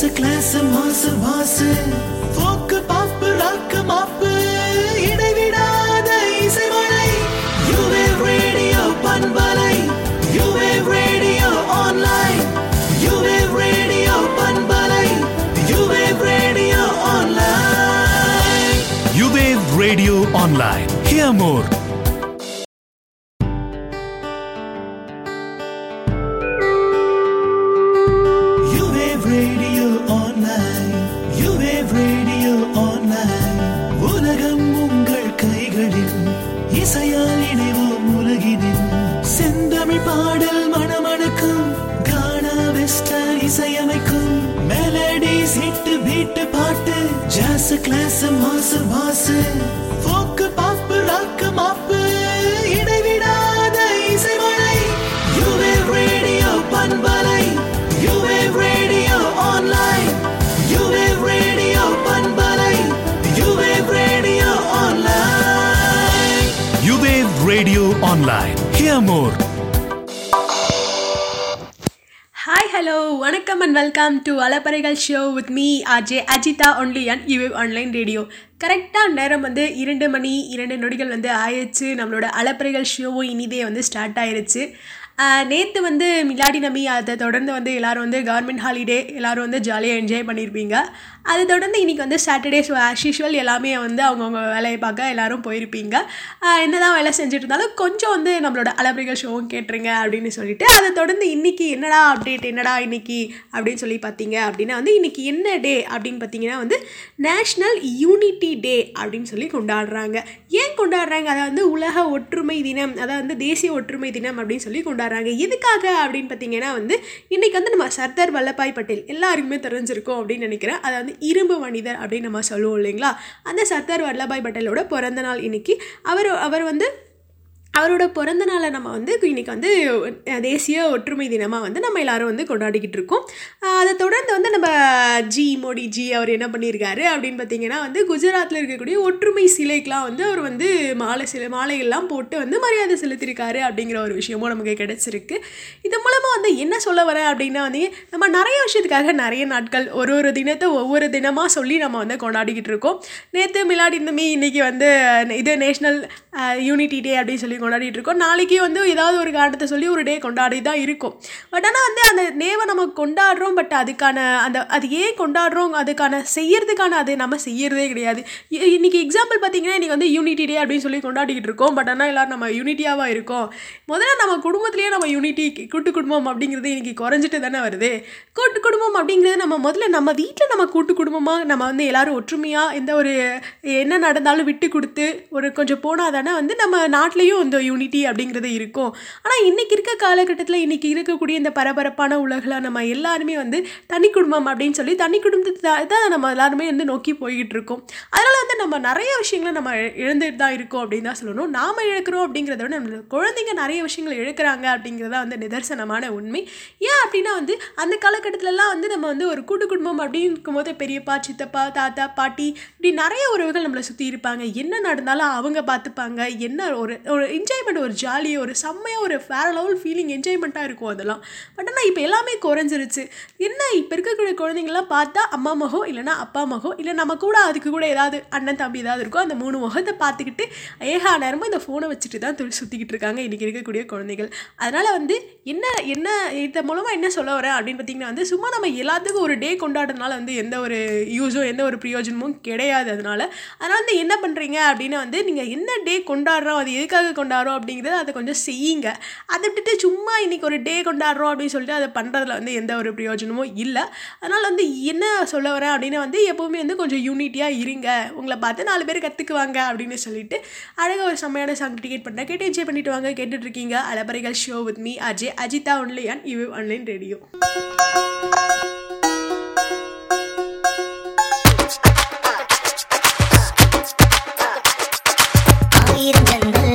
ஜாஸ் class மாசு மாசு போக்கு பாப்பு ராக்கு மாப்பு. இடைவிடாத இசைமழை. யுவே ரேடியோ பண்பலை. யுவே ரேடியோ ஆன்லைன் யுவே ரேடியோ பண்பலை. யுவே ரேடியோ ஆன்லைன் யுவே radio online hear more அலப்பறைகள் show with me RJ Ajitha only and you online radio கரெக்டாக நேரம் வந்து இரண்டு மணி இரண்டு நொடிகள் வந்து ஆயிடுச்சு. நம்மளோட அலப்பறைகள் ஷோவும் இனிதே வந்து ஸ்டார்ட் ஆயிடுச்சு நேற்று வந்து மிலாடி நபி அதை தொடர்ந்து வந்து எல்லோரும் வந்து கவர்மெண்ட் ஹாலிடே எல்லோரும் வந்து ஜாலியாக என்ஜாய் பண்ணியிருப்பீங்க அதை தொடர்ந்து இன்றைக்கி வந்து சாட்டர்டே ஸோ ஆஸ் யூஷுவல் எல்லாமே வந்து அவங்கவுங்க வேலையை பார்க்க எல்லாரும் போயிருப்பீங்க. என்ன தான் வேலை செஞ்சுட்டு இருந்தாலும் கொஞ்சம் வந்து நம்மளோட அலப்பறைகள் ஷோவும் கேட்டுருங்க அப்படின்னு சொல்லிட்டு அதை தொடர்ந்து இன்றைக்கி என்னடா அப்டேட் என்னடா இன்னைக்கு அப்படின்னு சொல்லி பார்த்தீங்க அப்படின்னா வந்து இன்றைக்கி என்ன டே அப்படின்னு பார்த்தீங்கன்னா வந்து நேஷ்னல் யூனிட்டி டே அப்படின்னு சொல்லி கொண்டாடுறாங்க. ஏன் கொண்டாடுறாங்க? அதாவது வந்து உலக ஒற்றுமை தினம் அதாவது வந்து தேசிய ஒற்றுமை தினம் அப்படின்னு சொல்லி கொண்டாடுறாங்க. எதுக்காக அப்படின்னு பார்த்தீங்கன்னா வந்து இன்றைக்கி வந்து நம்ம சர்தார் வல்லபாய் பட்டேல் எல்லாருக்குமே தெரிஞ்சிருக்கும் அப்படின்னு நினைக்கிறேன். அதை வந்து அதாவது இரும்பு மனிதர் அப்படின்னு நம்ம சொல்லுவோம் இல்லைங்களா? அந்த சர்தார் வல்லபாய் பட்டேலோட பிறந்த நாள் இன்னைக்கு. அவர் அவர் வந்து அவரோட பிறந்த நாளை நம்ம வந்து இன்னைக்கு வந்து தேசிய ஒற்றுமை தினமாக வந்து நம்ம எல்லாரும் வந்து கொண்டாடிக்கிட்டு இருக்கோம். அதை தொடர்ந்து வந்து நம்ம ஜி மோடி ஜி அவர் என்ன பண்ணியிருக்காரு அப்படின்னு பார்த்தீங்கன்னா வந்து குஜராத்தில் இருக்கக்கூடிய ஒற்றுமை சிலைக்கெலாம் வந்து அவர் வந்து மாலை சிலை மாலைகள்லாம் போட்டு வந்து மரியாதை செலுத்தியிருக்காரு அப்படிங்கிற ஒரு விஷயமும் நமக்கு கிடச்சிருக்கு. இது மூலமாக வந்து என்ன சொல்ல வரேன் அப்படின்னா வந்து நம்ம நிறைய விஷயத்துக்காக நிறைய நாட்கள் ஒரு ஒரு தினத்தை ஒவ்வொரு தினமாக சொல்லி நம்ம வந்து கொண்டாடிக்கிட்டு இருக்கோம். நேற்று மிலாடி நபி இன்றைக்கி வந்து இது நேஷ்னல் யூனிட்டி டே அப்படின்னு சொல்லி கொண்டாடிட்டு இருக்கோம் நாளைக்கு வந்து ஏதாவது ஒரு காரணத்தை சொல்லி ஒரு டே கொண்டாடி தான் இருக்கும். பட் ஆனால் வந்து அந்த டேவை நம்ம கொண்டாடுறோம். பட் அதுக்கான அந்த அது ஏன் கொண்டாடுறோம்? அதுக்கான செய்யறதுக்கான அது நம்ம செய்யறதே கிடையாது. இ- இன்னைக்கு எக்ஸாம்பிள் பார்த்தீங்கன்னா இன்னைக்கு வந்து யூனிட்டி டே அப்படின்னு சொல்லி கொண்டாடிக்கிட்டு இருக்கோம் பட் ஆனால் எல்லாரும் நம்ம யூனிட்டியாவாக இருக்கோம். முதல்ல நம்ம குடும்பத்திலேயே நம்ம யூனிட்டி கூட்டு குடும்பம் அப்படிங்கிறது இன்னைக்கு குறைஞ்சிட்டு தானே வருது. கூட்டு குடும்பம் அப்படிங்கிறது நம்ம முதல்ல நம்ம வீட்டில் நம்ம கூட்டு குடும்பமாக நம்ம வந்து எல்லாரும் ஒற்றுமையாக எந்த ஒரு என்ன நடந்தாலும் விட்டு கொடுத்து ஒரு கொஞ்சம் போனால் தானே வந்து நம்ம நாட்டிலையும் இந்த யூனிட்டி அப்படிங்கிறது இருக்கும். ஆனால் இன்னைக்கு இருக்க காலகட்டத்தில் இன்னைக்கு இருக்கக்கூடிய இந்த பரபரப்பான உலகில் நம்ம எல்லாருமே வந்து தனி குடும்பம் அப்படின்னு சொல்லி தனி குடும்பத்தை தான் நம்ம எல்லாருமே வந்து நோக்கி போய்கிட்டு இருக்கோம். அதனால் வந்து நம்ம நிறைய விஷயங்களை நம்ம இழந்துட்டு தான் இருக்கோம் அப்படின்னு தான் சொல்லணும். நாம் இழக்கிறோம் அப்படிங்கிறத விட நம்ம குழந்தைங்க நிறைய விஷயங்கள் இழக்கிறாங்க அப்படிங்கிறதா வந்து நிதர்சனமான உண்மை. ஏன் அப்படின்னா வந்து அந்த காலகட்டத்திலலாம் வந்து நம்ம வந்து ஒரு கூட்டு குடும்பம் அப்படின்னு இருக்கும்போது பெரியப்பா சித்தப்பா தாத்தா பாட்டி இப்படி நிறைய உறவுகள் நம்மளை சுற்றி இருப்பாங்க. என்ன நடந்தாலும் அவங்க பார்த்துப்பாங்க. என்ன ஒரு ஒரு என்ஜாய்மெண்ட் ஒரு ஜாலியாக ஒரு செம்மையாக ஒரு ஃபேர் லெவல் ஃபீலிங் என்ஜாய்மெண்ட்டாக இருக்கும் அதெல்லாம். பட் ஆனால் இப்போ எல்லாமே குறைஞ்சிருச்சு. என்ன இப்போ இருக்கக்கூடிய குழந்தைங்களாம் பார்த்தா அம்மா முகம் இல்லைன்னா அப்பா முகம் இல்லை நம்ம கூட அதுக்கு கூட ஏதாவது அண்ணன் தம்பி ஏதாவது இருக்கோ அந்த மூணு முகத்தை பார்த்துக்கிட்டு ஏகா நேரமும் இந்த ஃபோனை வச்சுட்டு தான் துளி சுற்றிக்கிட்டு இருக்காங்க இன்றைக்கி இருக்கக்கூடிய குழந்தைகள். அதனால் வந்து என்ன என்ன இதன் மூலமாக என்ன சொல்ல வரேன் அப்படின்னு பார்த்தீங்கன்னா வந்து சும்மா நம்ம எல்லாத்துக்கும் ஒரு டே கொண்டாடுறதுனால வந்து எந்த ஒரு யூஸோ எந்த ஒரு பிரயோஜனமும் கிடையாது அதனால். அதனால் வந்து என்ன பண்ணுறீங்க அப்படின்னா வந்து நீங்கள் என்ன டே கொண்டாடுறோம் அது எதுக்காக கொண்டாடுறோம் அப்படிங்கிறத அதை கொஞ்சம் செய்யுங்க. அதை விட்டுட்டு சும்மா இன்னைக்கு ஒரு டே கொண்டாடுறோம் அப்படின்னு சொல்லிட்டு அதை பண்ணுறதுல வந்து எந்த ஒரு பிரயோஜனமும் இல்லை. அதனால் வந்து என்ன சொல்ல வரேன் அப்படின்னு வந்து எப்போவுமே வந்து கொஞ்சம் யூனிட்டியாக இருங்க. உங்களை பார்த்து நாலு பேர் கற்றுக்குவாங்க அப்படின்னு சொல்லிட்டு அழகாக ஒரு செம்மையான சாங் டிக்கெட் பண்ணேன் கேட்டு என்ஜாய் பண்ணிட்டு வாங்க. கேட்டுட்ருக்கீங்க இருக்கீங்க show with me Ajay Ajitha only and you online radio ஆயிரம் ஜன்னல்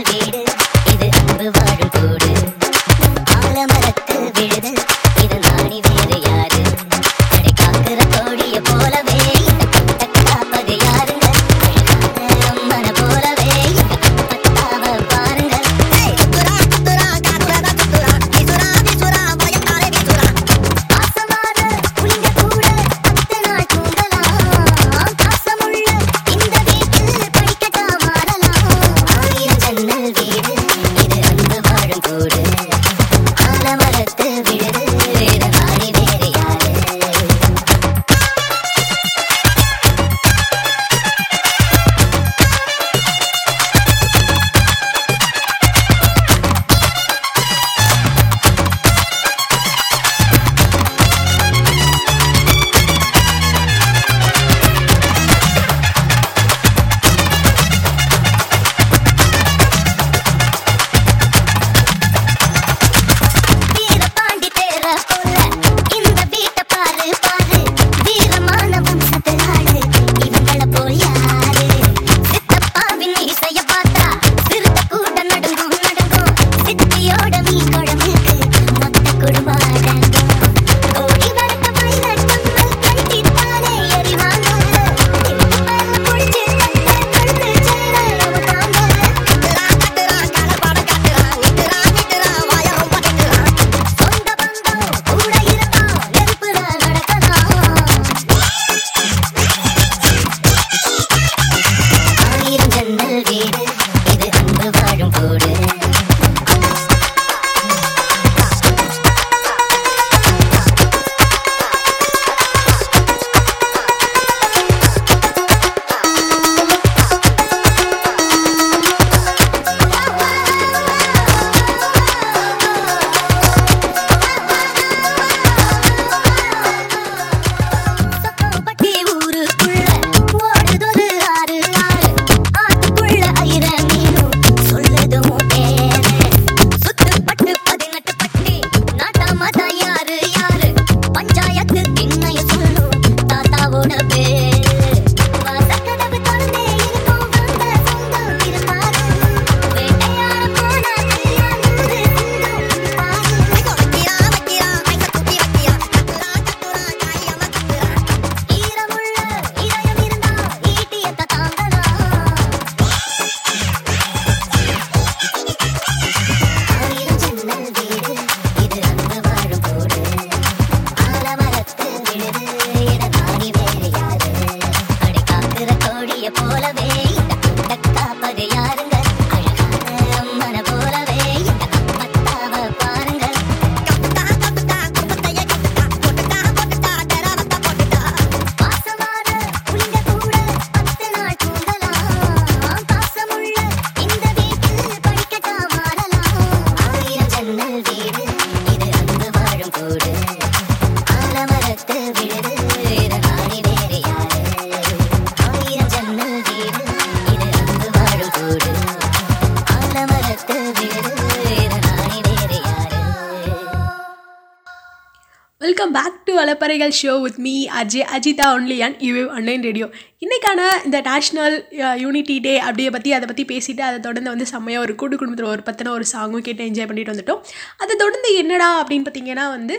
to show with me Ajay Ajitha only and you online radio இன்றைக்கான இந்த நேஷ்னல் யூனிட்டி டே அப்படியே பற்றி அதை பற்றி பேசிவிட்டு அதை தொடர்ந்து வந்து செம்மையாக ஒரு கூட்டு குடும்பத்தில் ஒரு பற்றின ஒரு சாங்கும் கேட்டு என்ஜாய் பண்ணிட்டு வந்துட்டோம். அதை தொடர்ந்து என்னடா அப்படின்னு பார்த்தீங்கன்னா வந்து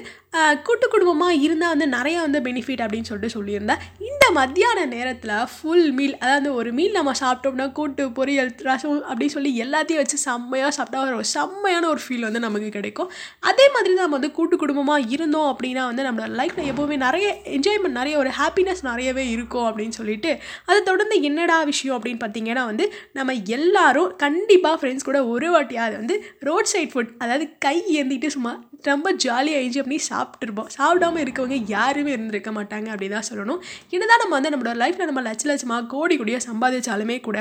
கூட்டு குடும்பமாக இருந்தால் வந்து நிறையா வந்து பெனிஃபிட் அப்படின்னு சொல்லிட்டு சொல்லியிருந்தேன். இந்த மத்தியான நேரத்தில் ஃபுல் மீல் அதாவது ஒரு மீல் நம்ம சாப்பிட்டோம்னா கூட்டு பொரியல் ரசம் அப்படின்னு சொல்லி எல்லாத்தையும் வச்சு செம்மையாக சாப்பிட்டா ஒரு செம்மையான ஒரு ஃபீல் வந்து நமக்கு கிடைக்கும். அதே மாதிரி தான் நம்ம வந்து கூட்டு குடும்பமாக இருந்தோம் அப்படின்னா வந்து நம்மளோட லைஃப்பில் எப்போவுமே நிறைய என்ஜாய்மெண்ட் நிறைய ஒரு ஹாப்பினஸ் நிறையவே இருக்கும் அப்படின்னு சொல்லிட்டு அதை தொடர்ந்து என்னடா விஷயம் அப்படின்னு பார்த்தீங்கன்னா வந்து நம்ம எல்லாரும் கண்டிப்பாக ஃப்ரெண்ட்ஸ் கூட ஒரு வாட்டியாவது வந்து ரோட் சைட் ஃபுட் அதாவது கை ஏந்திட்டு சும்மா ரொம்ப ஜாலியாக என்ஜாய் பண்ணி சாப்பிட்ருப்போம் சாப்பிடாம இருக்கவங்க யாருமே இருந்திருக்க மாட்டாங்க அப்படி தான் சொல்லணும். என்னதான் நம்ம வந்து நம்மளோட லைஃப்பில் நம்ம லட்ச லட்சமாக கோடி கோடியாக சம்பாதிச்சாலுமே கூட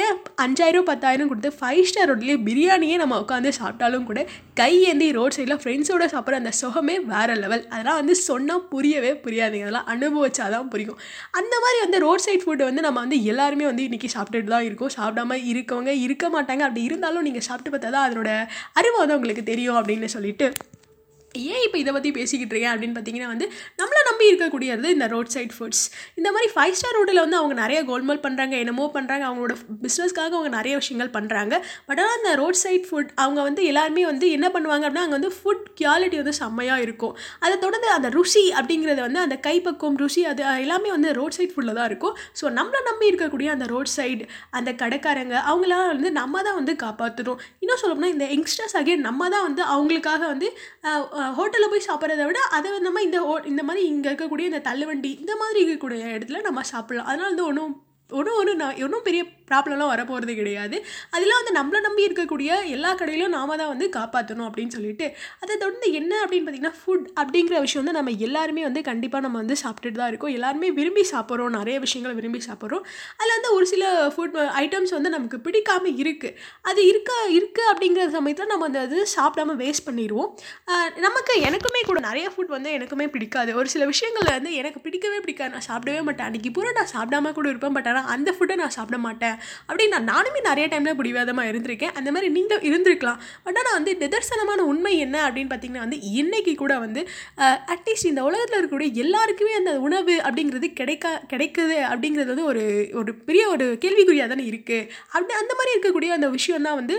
ஏன் அஞ்சாயிரம் பத்தாயிரம் கொடுத்து ஃபைவ் ஸ்டார் ரோட்லேயே பிரியாணியே நம்ம உட்காந்து சாப்பிட்டாலும் கூட கை ஏந்தி ரோட் சைடில் ஃப்ரெண்ட்ஸோட சாப்பிட்ற அந்த சுகமே வேறு லெவல் அதெல்லாம் வந்து சொன்னால் புரியவே புரியாதுங்க. அதெல்லாம் அனுபவிச்சாதான் புரியும். அந்த மாதிரி வந்து ரோட் சைட் ஃபுட்டு வந்து நம்ம வந்து எல்லாருமே வந்து இன்றைக்கி சாப்பிட்டுட்டு தான் இருக்கோம். சாப்பிடாம இருக்கவங்க இருக்க மாட்டாங்க. அப்படி இருந்தாலும் நீங்கள் சாப்பிட்டு பார்த்தா தான் அதனோட அருமை வந்து உங்களுக்கு தெரியும் அப்படின்னு சொல்லிட்டு ஏன் இப்போ இதை பற்றி பேசிக்கிட்டு இருக்கேன் அப்படின்னு பார்த்தீங்கன்னா வந்து நம்மளை நம்பி இருக்கக்கூடியது இந்த ரோட் சைட் ஃபுட்ஸ் இந்த மாதிரி ஃபைவ் ஸ்டார் ரோட்டில் வந்து அவங்க நிறைய கோல்மால் பண்ணுறாங்க என்னமோ பண்ணுறாங்க அவங்களோட பிஸ்னஸ்க்காக அவங்க நிறைய விஷயங்கள் பண்ணுறாங்க பட் ஆனால் அந்த ரோட் சைட் ஃபுட் அவங்க வந்து எல்லாருமே வந்து என்ன பண்ணுவாங்க அப்படின்னா அங்கே வந்து ஃபுட் குவாலிட்டி வந்து செம்மையாக இருக்கும். அதை தொடர்ந்து அந்த ருசி அப்படிங்கிறது வந்து அந்த கைப்பக்குவம் ருசி அது எல்லாமே வந்து ரோட் சைட் ஃபுட்டில் தான் இருக்கும். ஸோ நம்மளை நம்பி இருக்கக்கூடிய அந்த ரோட் சைடு அந்த கடைக்காரங்க அவங்களாம் வந்து நம்ம தான் வந்து காப்பாற்றணும் இன்னும் சொல்லப்போனால் இந்த யங்ஸ்டர்ஸ் அகேன் நம்ம தான் வந்து அவங்களுக்காக வந்து ஹோட்டலில் போய் சாப்பிட்றத விட அதை நம்ம இந்த ஹோ இந்த மாதிரி இங்கே இருக்கக்கூடிய இந்த தள்ளுவண்டி இந்த மாதிரி இருக்கக்கூடிய இடத்துல நம்ம சாப்பிட்லாம். அதனால் வந்து ஒன்றும் ஒன்றும் ஒன்றும் நான் ஒன்றும் பெரிய ப்ராப்ளம்லாம் வரப்போகிறது கிடையாது. அதெல்லாம் வந்து நம்மளை நம்பி இருக்கக்கூடிய எல்லா கடையிலும் நாம தான் வந்து காப்பாற்றணும் அப்படின்னு சொல்லிட்டு அதை தொடர்ந்து என்ன அப்படின்னு பார்த்தீங்கன்னா ஃபுட் அப்படிங்கிற விஷயம் வந்து நம்ம எல்லாருமே வந்து கண்டிப்பாக நம்ம வந்து சாப்பிட்டுட்டு தான் இருக்கோம். எல்லாருமே விரும்பி சாப்பிட்றோம். நிறைய விஷயங்களை விரும்பி சாப்பிட்றோம். அதில் வந்து ஒரு சில ஃபுட் ஐட்டம்ஸ் வந்து நமக்கு பிடிக்காம இருக்குது அது இருக்க இருக்குது அப்படிங்கிற சமயத்தில் நம்ம அந்த இது சாப்பிடாம வேஸ்ட் பண்ணிடுவோம். நமக்கு எனக்குமே கூட நிறைய ஃபுட் வந்து எனக்குமே பிடிக்காது. ஒரு சில விஷயங்கள் வந்து எனக்கு பிடிக்கவே பிடிக்காது. நான் சாப்பிடவே மாட்டேன். அன்றைக்கி பூரா நான் சாப்பிடாம கூட இருப்பேன். பட் ஆனால் அந்த ஃபுட்டை நான் சாப்பிட மாட்டேன். அப்படின்னு நான் நானுமே நிறைய டைமில் பிடிவாதமாக இருந்திருக்கேன். அந்த மாதிரி நீங்கள் இருந்திருக்கலாம். பட் ஆனால் வந்து நிதர்சனமான உண்மை என்ன அப்படின்னு பார்த்தீங்கன்னா வந்து இன்றைக்கி கூட வந்து அட்லீஸ்ட் இந்த உலகத்தில் இருக்கக்கூடிய எல்லாருக்குமே அந்த உணவு அப்படிங்கிறது கிடைக்க கிடைக்குது அப்படிங்கிறது வந்து ஒரு ஒரு பெரிய ஒரு கேள்விக்குறியாக தானே இருக்குது அப்படி அந்த மாதிரி இருக்கக்கூடிய அந்த விஷயம் தான் வந்து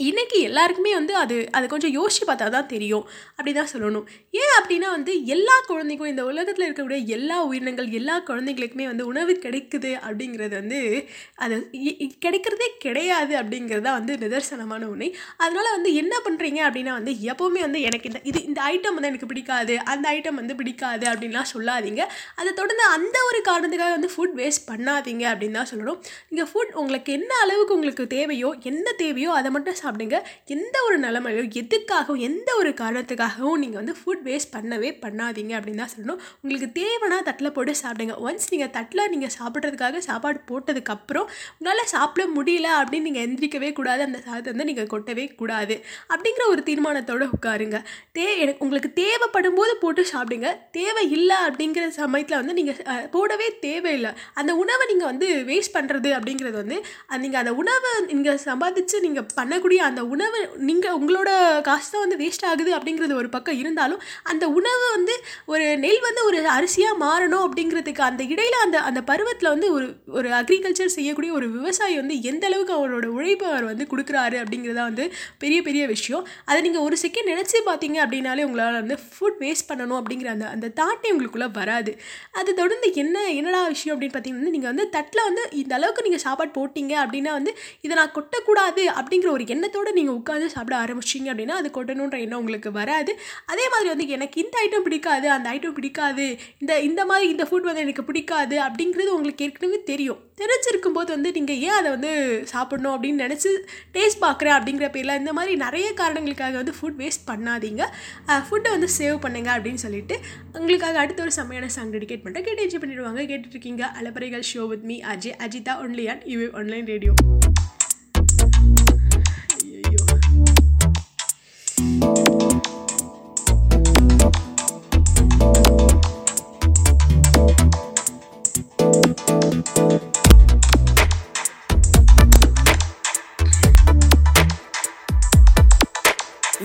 இன்றைக்கி எல்லாருக்குமே வந்து அது அது கொஞ்சம் யோசிச்சு பார்த்தா தான் தெரியும். அப்படி தான் சொல்லணும். ஏன் அப்படின்னா வந்து எல்லா குழந்தைக்கும் இந்த உலகத்தில் இருக்கக்கூடிய எல்லா உயிரினங்கள் எல்லா குழந்தைங்களுக்குமே வந்து உணவு கிடைக்குது அப்படிங்கிறது வந்து அது இ- கிடைக்கிறதே கிடையாது அப்படிங்கிறது தான் வந்து நிதர்சனமான உண்மை. அதனால் வந்து என்ன பண்ணுறீங்க அப்படின்னா வந்து எப்போவுமே வந்து எனக்கு இந்த இது இந்த ஐட்டம் வந்து எனக்கு பிடிக்காது அந்த ஐட்டம் வந்து பிடிக்காது அப்படின்லாம் சொல்லாதீங்க. அதை தொடர்ந்து அந்த ஒரு காரணத்துக்காக வந்து ஃபுட் வேஸ்ட் பண்ணாதீங்க அப்படின்னு தான் சொல்லணும். நீங்கள் ஃபுட் உங்களுக்கு என்ன அளவுக்கு உங்களுக்கு தேவையோ என்ன தேவையோ அதை மட்டும் சாப்பிடுங்க எந்த ஒரு நிலமையோ எதுக்காகவும் எந்த ஒரு காரணத்துக்காகவும் நீங்கள் வந்து ஃபுட் வேஸ்ட் பண்ணவே பண்ணாதீங்க அப்படின்னு தான் சொல்லணும். உங்களுக்கு தேவைன்னா தட்டில் போட்டு சாப்பிடுங்க. ஒன்ஸ் நீங்கள் தட்டில் நீங்கள் சாப்பிட்றதுக்காக சாப்பாடு போட்டதுக்கப்புறம் உங்களால் சாப்பிட முடியல அப்படின்னு நீங்கள் எந்திரிக்கவே கூடாது. அந்த சாதத்தை வந்து நீங்கள் கொட்டவே கூடாது. அப்படிங்கிற ஒரு தீர்மானத்தோடு உட்காருங்க. தே எனக்கு உங்களுக்கு தேவைப்படும் போது போட்டு சாப்பிடுங்க. தேவை இல்லை அப்படிங்கிற சமயத்தில் வந்து நீங்கள் போடவே தேவையில்லை. அந்த உணவை நீங்கள் வந்து வேஸ்ட் பண்ணுறது அப்படிங்கிறது வந்து நீங்கள் அந்த உணவை நீங்கள் சம்பாதிச்சு நீங்கள் பண்ணக்கூடிய அந்த உணவு நீங்கள் உங்களோட காசு தான் வந்து வேஸ்ட் ஆகுது அப்படிங்கிறது ஒரு பக்கம் இருந்தாலும் அந்த உணவு வந்து ஒரு நெல் வந்து ஒரு அரிசியாக மாறணும் அப்படிங்கிறதுக்கு அந்த இடையில அந்த அந்த பருவத்தில் வந்து ஒரு ஒரு அக்ரிகல்ச்சர் செய்யக்கூடிய ஒரு விவசாயி வந்து எந்த அளவுக்கு அவரோட உழைப்பு அவர் வந்து கொடுக்குறாரு அப்படிங்கிறதா வந்து பெரிய பெரிய விஷயம். அதை நீங்கள் ஒரு செகண்ட் நினச்சி பார்த்தீங்க அப்படின்னாலே உங்களால் வந்து ஃபுட் வேஸ்ட் பண்ணணும் அப்படிங்கிற அந்த அந்த தாட்டே உங்களுக்குள்ளே வராது. அது தொடர்ந்து என்ன என்னடா விஷயம் அப்படின்னு பார்த்தீங்கன்னா நீங்கள் வந்து தட்டில் வந்து இந்த அளவுக்கு நீங்கள் சாப்பாடு போட்டீங்க அப்படின்னா வந்து இதை நான் கொட்டக்கூடாது அப்படிங்கிற ஒரு எண்ணத்தோடு நீங்கள் உட்காந்து சாப்பிட ஆரம்பிச்சிங்க அப்படின்னா அது கொட்டணுன்ற எண்ணம் உங்களுக்கு வராது. அதே மாதிரி வந்து எனக்கு இந்த ஐட்டம் பிடிக்காது அந்த ஐட்டம் பிடிக்காது இந்த இந்த மாதிரி இந்த ஃபுட் வந்து எனக்கு பிடிக்காது அப்படிங்கிறது உங்களுக்கு ஏற்கனவே தெரியும். தெரிஞ்சிருக்கும் போது வந்து நீங்கள் ஏன் அதை வந்து சாப்பிடணும் அப்படின்னு நினச்சி டேஸ்ட் பார்க்குறேன் அப்படிங்கிற பேரில் இந்த மாதிரி நிறைய காரணங்களுக்காக வந்து ஃபுட் வேஸ்ட் பண்ணாதீங்க. ஃபுட்டை வந்து சேவ் பண்ணுங்க அப்படின்னு சொல்லிட்டு உங்களுக்காக அடுத்த ஒரு செம்மையான சாங் டெடிகேட் பண்ணுறேன் கேட்டு என்ஜாய் பண்ணிடுவாங்க. கேட்டுட்ருக்கீங்க அலப்பறைகள் show with me Ajay Ajitha only and you online radio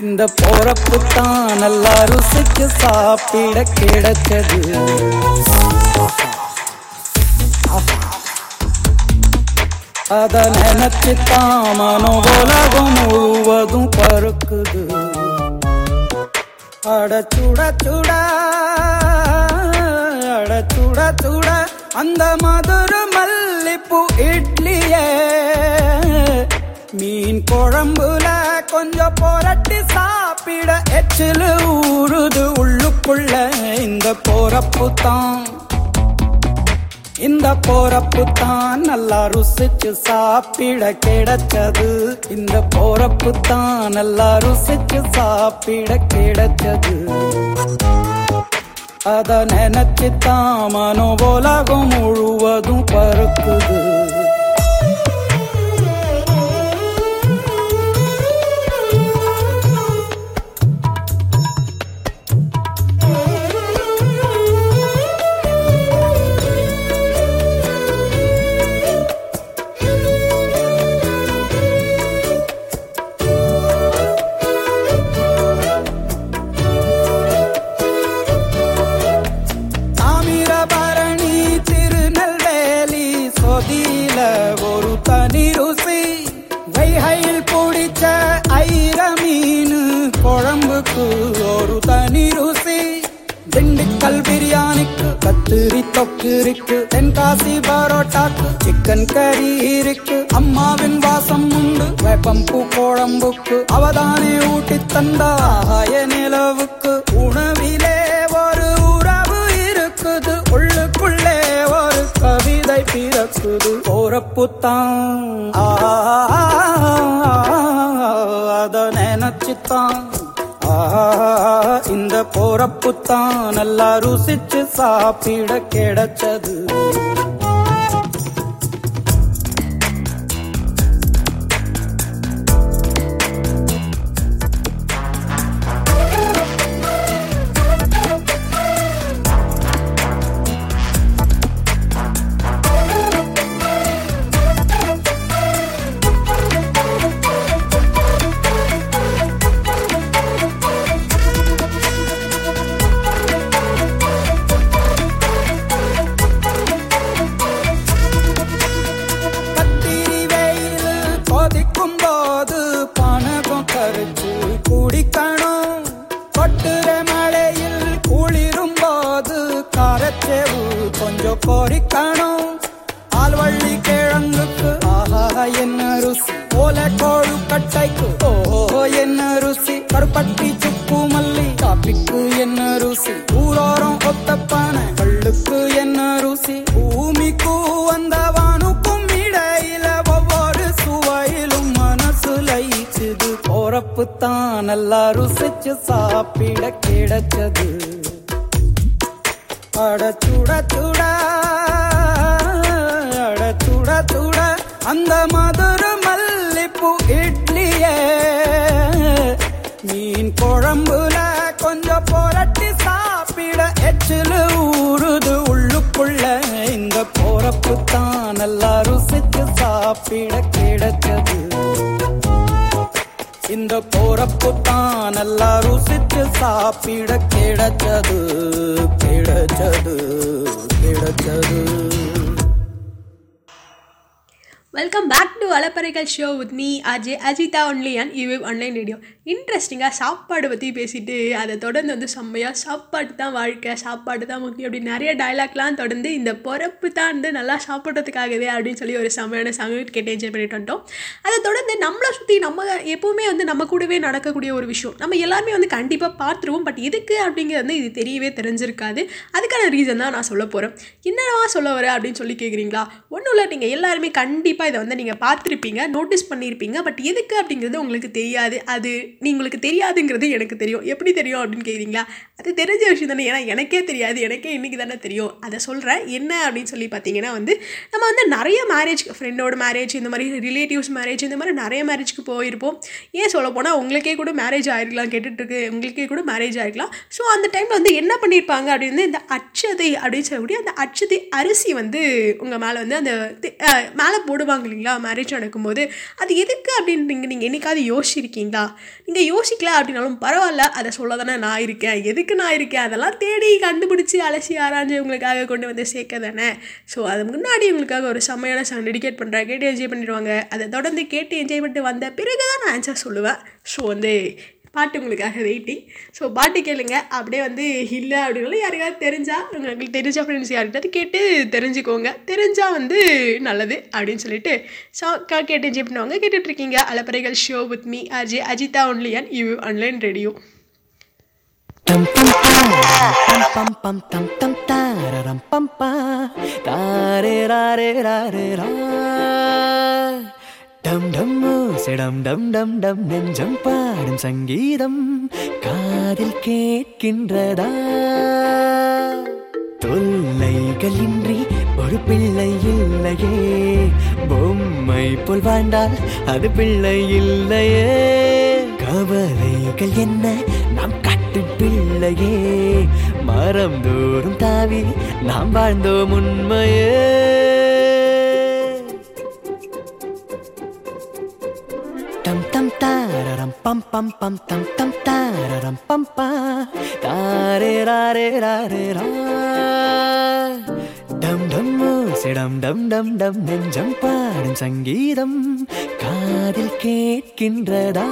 இந்த போறப்பு தான் நல்லா ருசிக்கு சாப்பிட கிடைச்சது. அத நினைச்சு தான் மனோ உலகம் முழுவதும் பருக்குது அட சுட சுட அட சுட அந்த மதுர மல்லிப்பூ இட்லியே. மீன் குழம்புல கொஞ்சம் புரட்டி சாப்பிட எச்சிலு ஊறுது உள்ளுக்குள்ள. இந்த போறப்பு தான் இந்த போறப்பு தான் நல்லா ருசிச்சு சாப்பிட கிடைச்சது. இந்த போறப்பு தான் நல்லா ருசிச்சு சாப்பிட கிடைச்சது. அத நினைச்சு தான் மனோ உலகம் முழுவதும் பறக்குது. திண்டுக்கல் பிரியாணிக்கு கத்திரி தொக்கு இருக்கு தென்காசி பரோட்டாக்கு சிக்கன் கறி இருக்கு அம்மாவின் வாசம் உண்டு வேப்பம்பூ குழம்புக்கு அவதானே ஊட்டி தந்தாய நிலவுக்கு உணவிலே ஒரு உறவு இருக்குது உள்ளுக்குள்ளே ஒரு கவிதை பிறக்குது போறப்புத்தான் அத நினைச்சுத்தான் இந்த போறப்புத்தான் நல்லா ருசிச்சு சாப்பிட கிடைச்சது. அலப்பறைகள் show with me Ajay Ajitha only and you online radio இன்ட்ரெஸ்டிங்காக சாப்பாடு பற்றி பேசிட்டு அதை தொடர்ந்து வந்து செம்மையாக சாப்பாடு தான் வாழ்க்கை சாப்பாடு தான் முக்கியம் அப்படி நிறைய டைலாக்லாம் தொடர்ந்து இந்த பிறப்பு தான் வந்து நல்லா சாப்பிட்றதுக்காகவே அப்படின்னு சொல்லி ஒரு செம்மையான சமையல் கேட்டு என்ஜாய் பண்ணிட்டு வந்துட்டோம். அதை தொடர்ந்து நம்மளை சுற்றி நம்ம எப்போவுமே வந்து நம்ம கூடவே நடக்கக்கூடிய ஒரு விஷயம். நம்ம எல்லாருமே வந்து கண்டிப்பாக பார்த்துருவோம். பட் எதுக்கு அப்படிங்கிறது வந்து இது தெரியவே தெரிஞ்சிருக்காது. அதுக்கான ரீசன் தான் நான் சொல்ல போகிறேன் என்னவா சொல்ல வர அப்படின்னு சொல்லி கேட்குறீங்களா ஒன்றும் இல்லை. நீங்கள் எல்லாருமே கண்டிப்பாக இதை வந்து நீங்கள் பார்த்துருப்பீங்க. நோட்டீஸ் பண்ணியிருப்பீங்க பட் எதுக்கு அப்படிங்கிறது உங்களுக்கு தெரியாது. அது நீங்களுக்கு உங்களுக்கு தெரியாதுங்கிறது எனக்கு தெரியும். எப்படி தெரியும் அப்படின்னு கேட்குறீங்களா அது தெரிஞ்ச விஷயம் தானே. ஏன்னா எனக்கே தெரியாது. எனக்கே இன்றைக்கி தானே தெரியும். அதை சொல்கிறேன் என்ன அப்படின்னு சொல்லி பார்த்தீங்கன்னா வந்து நம்ம வந்து நிறைய மேரேஜ் ஃப்ரெண்டோட மேரேஜ் இந்த மாதிரி ரிலேட்டிவ்ஸ் மேரேஜ் இந்த மாதிரி நிறைய மேரேஜ்க்கு போயிருப்போம். ஏன் சொல்ல போனால் உங்களுக்கே கூட மேரேஜ் ஆகிருக்கலாம் கேட்டுட்ருக்கு உங்களுக்கே கூட மேரேஜ் ஆகிருக்கலாம் ஸோ அந்த டைமில் வந்து என்ன பண்ணியிருப்பாங்க அப்படின்னு இந்த அச்சதை அப்படின்னு சொல்லக்கூடிய அந்த அச்சதை அரிசி வந்து உங்கள் மேலே வந்து அந்த மேலே போடுவாங்க இல்லைங்களா? மேரேஜ் நடக்கும்போது. அது எதுக்கு அப்படின்னு நீங்கள் நீங்கள் என்னைக்காவது யோசிச்சிருக்கீங்களா? நீங்கள் யோசிக்கல அப்படின்னாலும் பரவாயில்ல அதை சொல்ல தானே நான் இருக்கேன். எதுக்கு நான் இருக்கேன்? அதெல்லாம் தேடி கண்டுபிடிச்சி அலசி ஆராய்ஞ்சு உங்களுக்காக கொண்டு வந்து சேர்க்க தானே. ஸோ அது முன்னாடி உங்களுக்காக ஒரு செம்மையான சாங் டெடிகேட் பண்ணுறேன் கேட்டு என்ஜாய் பண்ணிடுவாங்க. அதை தொடர்ந்து கேட்டு என்ஜாய் பண்ணிட்டு வந்த பிறகு தான் நான் ஆன்சர் சொல்லுவேன். ஸோ வந்து பாட்டு உங்களுக்காக வெயிட்டிங் ஸோ பாட்டு கேளுங்க. அப்படியே வந்து இல்லை அப்படின்னாலும் யாருக்காவது தெரிஞ்சால் உங்களுக்கு தெரிஞ்ச ஃப்ரெண்ட்ஸ் யார்கிட்ட கேட்டு தெரிஞ்சுக்கோங்க. தெரிஞ்சால் வந்து நல்லது அப்படின்னு சொல்லிட்டு ஸோ கேட்டு என்ஜாய் பண்ணுவாங்க. கேட்டுட்ருக்கீங்க அலப்பறைகள் show with me Ajay Ajitha only and you online radio Tam tam tam pam pam tam tam tararam pam டம் டம் செடம் டம் டம் டம் நெஞ்சம் பாடும் சங்கீதம் காதில் கேட்கின்றதா? தொல்லைகளின்றி ஒரு பிள்ளை இல்லையே. பொம்மை போல் வாழ்ந்தால் அது பிள்ளை இல்லையே. கவலைகள் என்ன? நாம் கட்டு பிள்ளையே. மரம் தோறும் தாவி நாம் வாழ்ந்தோம் உண்மையே. Pam pam pam tam tam tararam pam pa tare rare rare ra டம் டம் செடம் டம் டம் டம் நெஞ்சம் பாடும் சங்கீதம் காதில் கேட்கின்றதா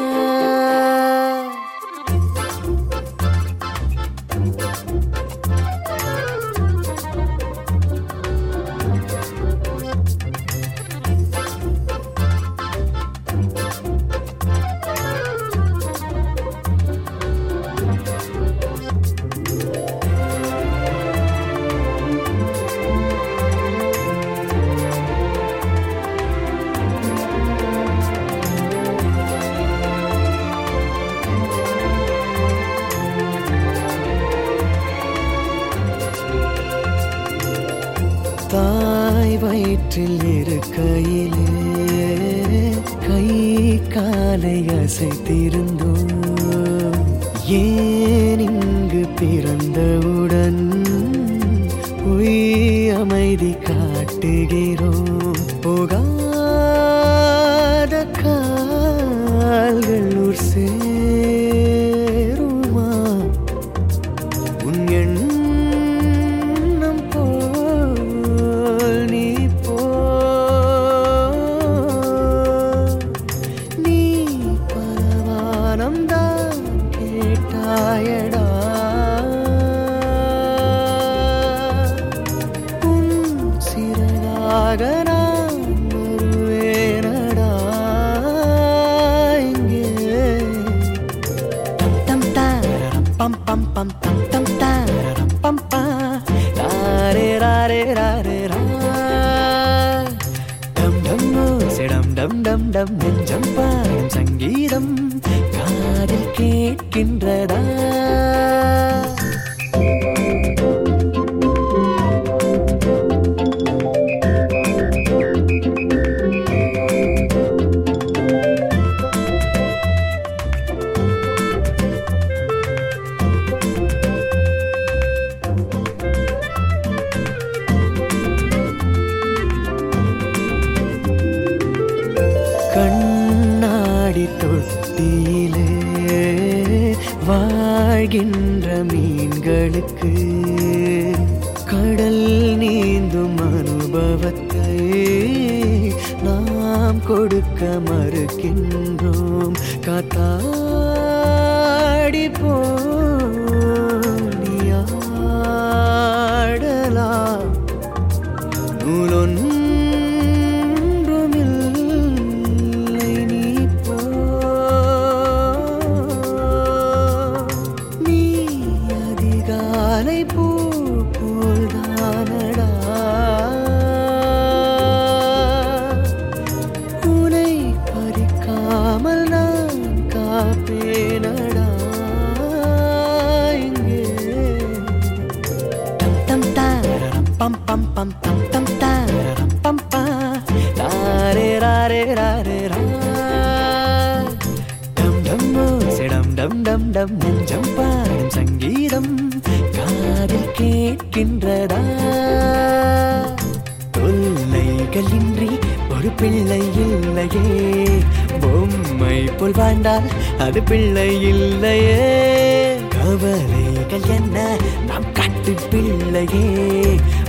பிள்ளை இல்லையே. கவலைகள் என்ன? நாம் கட்டு பிள்ளையே.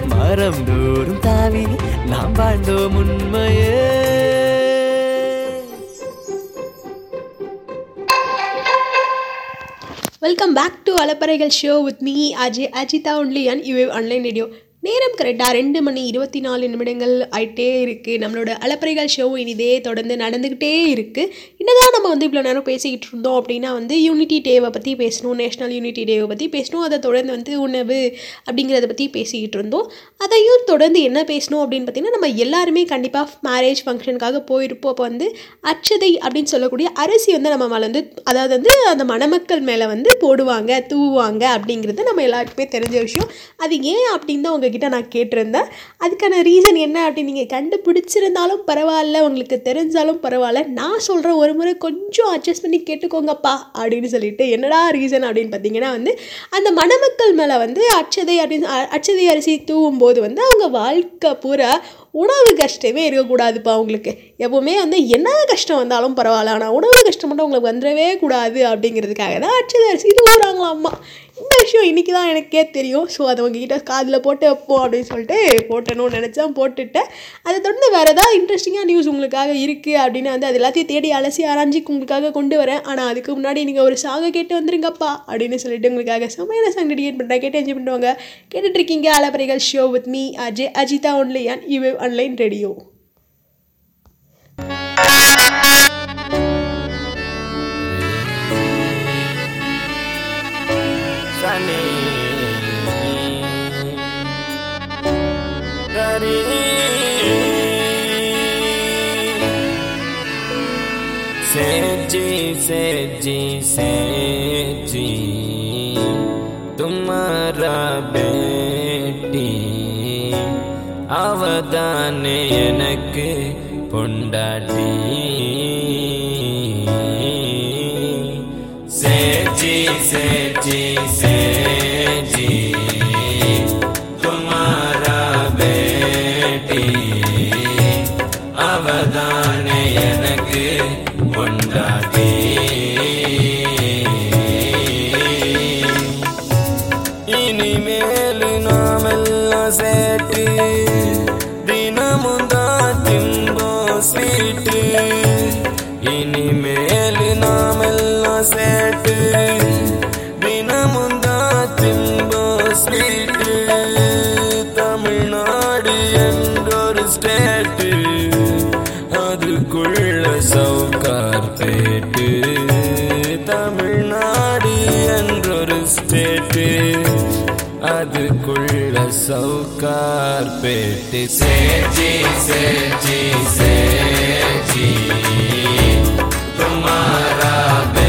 மரம் தோறும் தாவி நாம் வாழ்ந்தோம் உண்மையே. Welcome back to அலப்பறைகள் show with me Ajay Ajitha only and you online radio நேரம் கரெக்டாக ரெண்டு மணி இருபத்தி நாலு நிமிடங்கள் ஆயிட்டே இருக்குது நம்மளோட அலப்பறைகள் ஷோ இனிதே தொடர்ந்து நடந்துக்கிட்டே இருக்குது என்னதான் நம்ம வந்து இவ்வளோ நேரம் பேசிக்கிட்டு இருந்தோம் அப்படின்னா வந்து யூனிட்டி டேவை பற்றி பேசணும் நேஷ்னல் யூனிட்டி டேவை பற்றி பேசணும் அதை தொடர்ந்து வந்து உணவு அப்படிங்கிறத பற்றி பேசிக்கிட்டு இருந்தோம். அதையும் தொடர்ந்து என்ன பேசணும் அப்படின்னு பார்த்தீங்கன்னா நம்ம எல்லாருமே கண்டிப்பாக மேரேஜ் ஃபங்க்ஷனுக்காக போயிருப்போம். அப்போ வந்து அச்சதை அப்படின்னு சொல்லக்கூடிய அரிசி வந்து நம்ம மேலே வந்து அதாவது வந்து அந்த மணமக்கள் மேலே வந்து போடுவாங்க தூவுவாங்க அப்படிங்கிறது நம்ம எல்லாருக்குமே தெரிஞ்ச விஷயம். அது ஏன் அப்படின்னு தான் உங்ககிட்ட நான் கேட்டிருந்தேன். அதுக்கான ரீசன் என்ன அப்படின்னு நீங்கள் கண்டுபிடிச்சிருந்தாலும் பரவாயில்ல உங்களுக்கு தெரிஞ்சாலும் பரவாயில்ல. நான் சொல்கிற ஒரு முறை கொஞ்சம் அட்ஜஸ்ட் பண்ணி கேட்டுக்கோங்கப்பா அப்படின்னு சொல்லிட்டு என்னடா ரீசன் அப்படின்னு பார்த்தீங்கன்னா வந்து அந்த மணமக்கள் மேலே வந்து அச்சதை அப்படின்னு அச்சதை அரிசி தூவும் போது வந்து அவங்க வாழ்க்கை பூரா உணவு கஷ்டமே இருக்கக்கூடாதுப்பா அவங்களுக்கு. எப்போவுமே வந்து என்ன கஷ்டம் வந்தாலும் பரவாயில்ல ஆனால் உணவு கஷ்டம் மட்டும் உங்களுக்கு வந்துடவே கூடாது அப்படிங்கிறதுக்காக தான் அச்சதை அரிசி இது அம்மா விஷயம் இன்றைக்கி தான் எனக்கே தெரியும். ஸோ அதை உங்ககிட்ட காதில் போட்டு வைப்போம் அப்படின்னு சொல்லிட்டு போட்டணும்னு நினச்சேன் போட்டுட்டேன். அதை தொடர்ந்து வேறு ஏதாவது இன்ட்ரெஸ்டிங்காக நியூஸ் உங்களுக்காக இருக்குது அப்படின்னு வந்து அது எல்லாத்தையும் தேடி அலசி ஆராய்ஞ்சி உங்களுக்காக கொண்டு வரேன். ஆனால் அதுக்கு முன்னாடி நீங்கள் ஒரு சாங்கை கேட்டு வந்துருங்கப்பா அப்படின்னு சொல்லிட்டு உங்களுக்காக செம்மையான சாங் டெடிகேட் பண்ணுறேன் கேட்டு என்ஜாய் பண்ணுவாங்க கேட்டுட்ருக்கீங்க அலப்பறைகள் show with me Ajay Ajitha only and you online radio सेजी सेजी तुम्हारा बेटी அவதான எனக்கு பொண்டாட்டி சேஜி சேஜி கேட்டு தினமும் தான் திம்போ ஸ்வீட்டு. இனிமேல் நாமெல்லாம் சேட்டு தினமும் தான் திம்போ ஸ்வீட்டு. தமிழ்நாடு என்றொரு ஸ்டேட்டு அதுக்குள்ள சவுக்கார் பேட்டு. தமிழ்நாடு என்றொரு ஸ்டேட்டு அதுக்குள்ள சவுக்கார் பேட்டு சேஜி சேஜி சேஜி துமாரா பேட்டி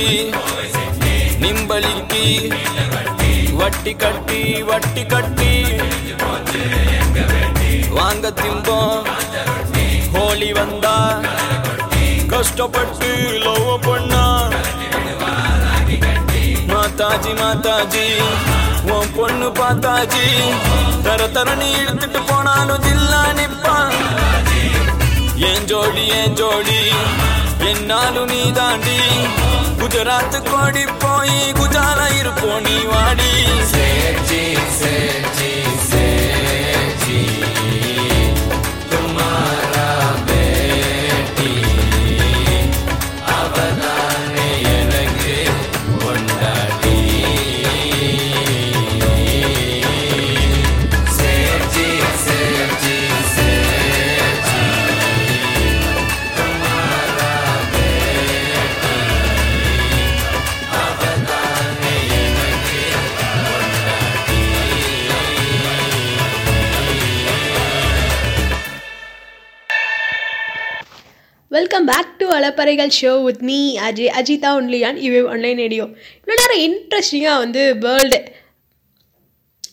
நம்பளிக்கு நிம்பளிக்கு வட்டி கட்டி வட்டி கட்டி. வாங்க திம்போம் ஹோலி வந்தா. கஷ்டப்பட்டு லவ் பண்ணா. மாதாஜி மாதாஜி உன் பொண்ணு பார்த்தாஜி தர தரணி இழுத்துட்டு போனாலும் ஜில்லா நிப்பா. என் ஜோடி என் ஜோடி என்னாலும் நீ தாண்டி. குஜராத் கோடி போய் குஜால இருப்போம் நீ வாடி. சேர்ச்சி welcome back to அலப்பறைகள் show with me Ajay Ajitha only and you online radio இவ்வளோ நேரம் இன்ட்ரெஸ்டிங்காக வந்து வேர்ல்டு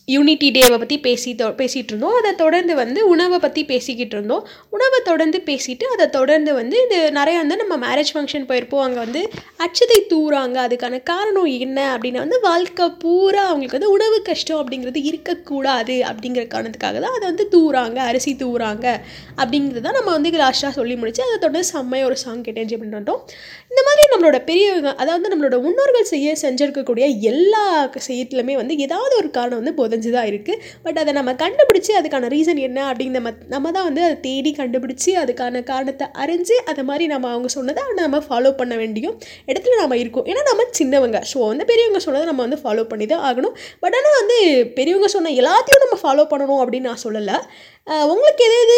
யூனிட்டி டேவை பற்றி பேசி தொ பேசிகிட்டு இருந்தோம். அதை தொடர்ந்து வந்து உணவை பற்றி பேசிக்கிட்டு இருந்தோம். உணவை தொடர்ந்து பேசிட்டு அதை தொடர்ந்து வந்து இது நிறையா வந்து நம்ம மேரேஜ் ஃபங்க்ஷன் போயிருப்போம். அங்கே வந்து அச்சதை தூறாங்க. அதுக்கான காரணம் என்ன அப்படின்னா வந்து வாழ்க்கை பூரா அவங்களுக்கு வந்து உணவு கஷ்டம் அப்படிங்கிறது இருக்கக்கூடாது அப்படிங்கிற காரணத்துக்காக தான் அதை வந்து தூறாங்க அரிசி தூறாங்க அப்படிங்கிறது தான் நம்ம வந்து லாஸ்ட்டாக சொல்லி முடிச்சு அதை தொடர்ந்து செம்மையாக ஒரு சாங் கேட்டேன் என்ஜாய் பண்ணிட்டோம் இந்த மாதிரி நம்மளோட பெரியவங்க அதாவது நம்மளோட முன்னோர்கள் செய்ய செஞ்சிருக்கக்கூடிய எல்லா செய்யத்துலையுமே வந்து ஏதாவது ஒரு காரணம் வந்து புதஞ்சு தான் இருக்குது பட் அதை நம்ம கண்டுபிடிச்சி அதுக்கான ரீசன் என்ன அப்படிங்கிற நம்ம நம்ம தான் வந்து அதை தேடி கண்டுபிடிச்சி அதுக்கான காரணத்தை அறிஞ்சு அதை மாதிரி நம்ம அவங்க சொன்னதை நம்ம ஃபாலோ பண்ண வேண்டியும் இடத்துல நம்ம இருக்கோம். ஏன்னா நம்ம சின்னவங்க. ஸோ வந்து பெரியவங்க சொன்னதை நம்ம வந்து ஃபாலோ பண்ணி தான் ஆகணும். பட் ஆனால் வந்து பெரியவங்க சொன்ன எல்லாத்தையும் நம்ம ஃபாலோ பண்ணணும் அப்படின்னு நான் சொல்லலை. உங்களுக்கு எது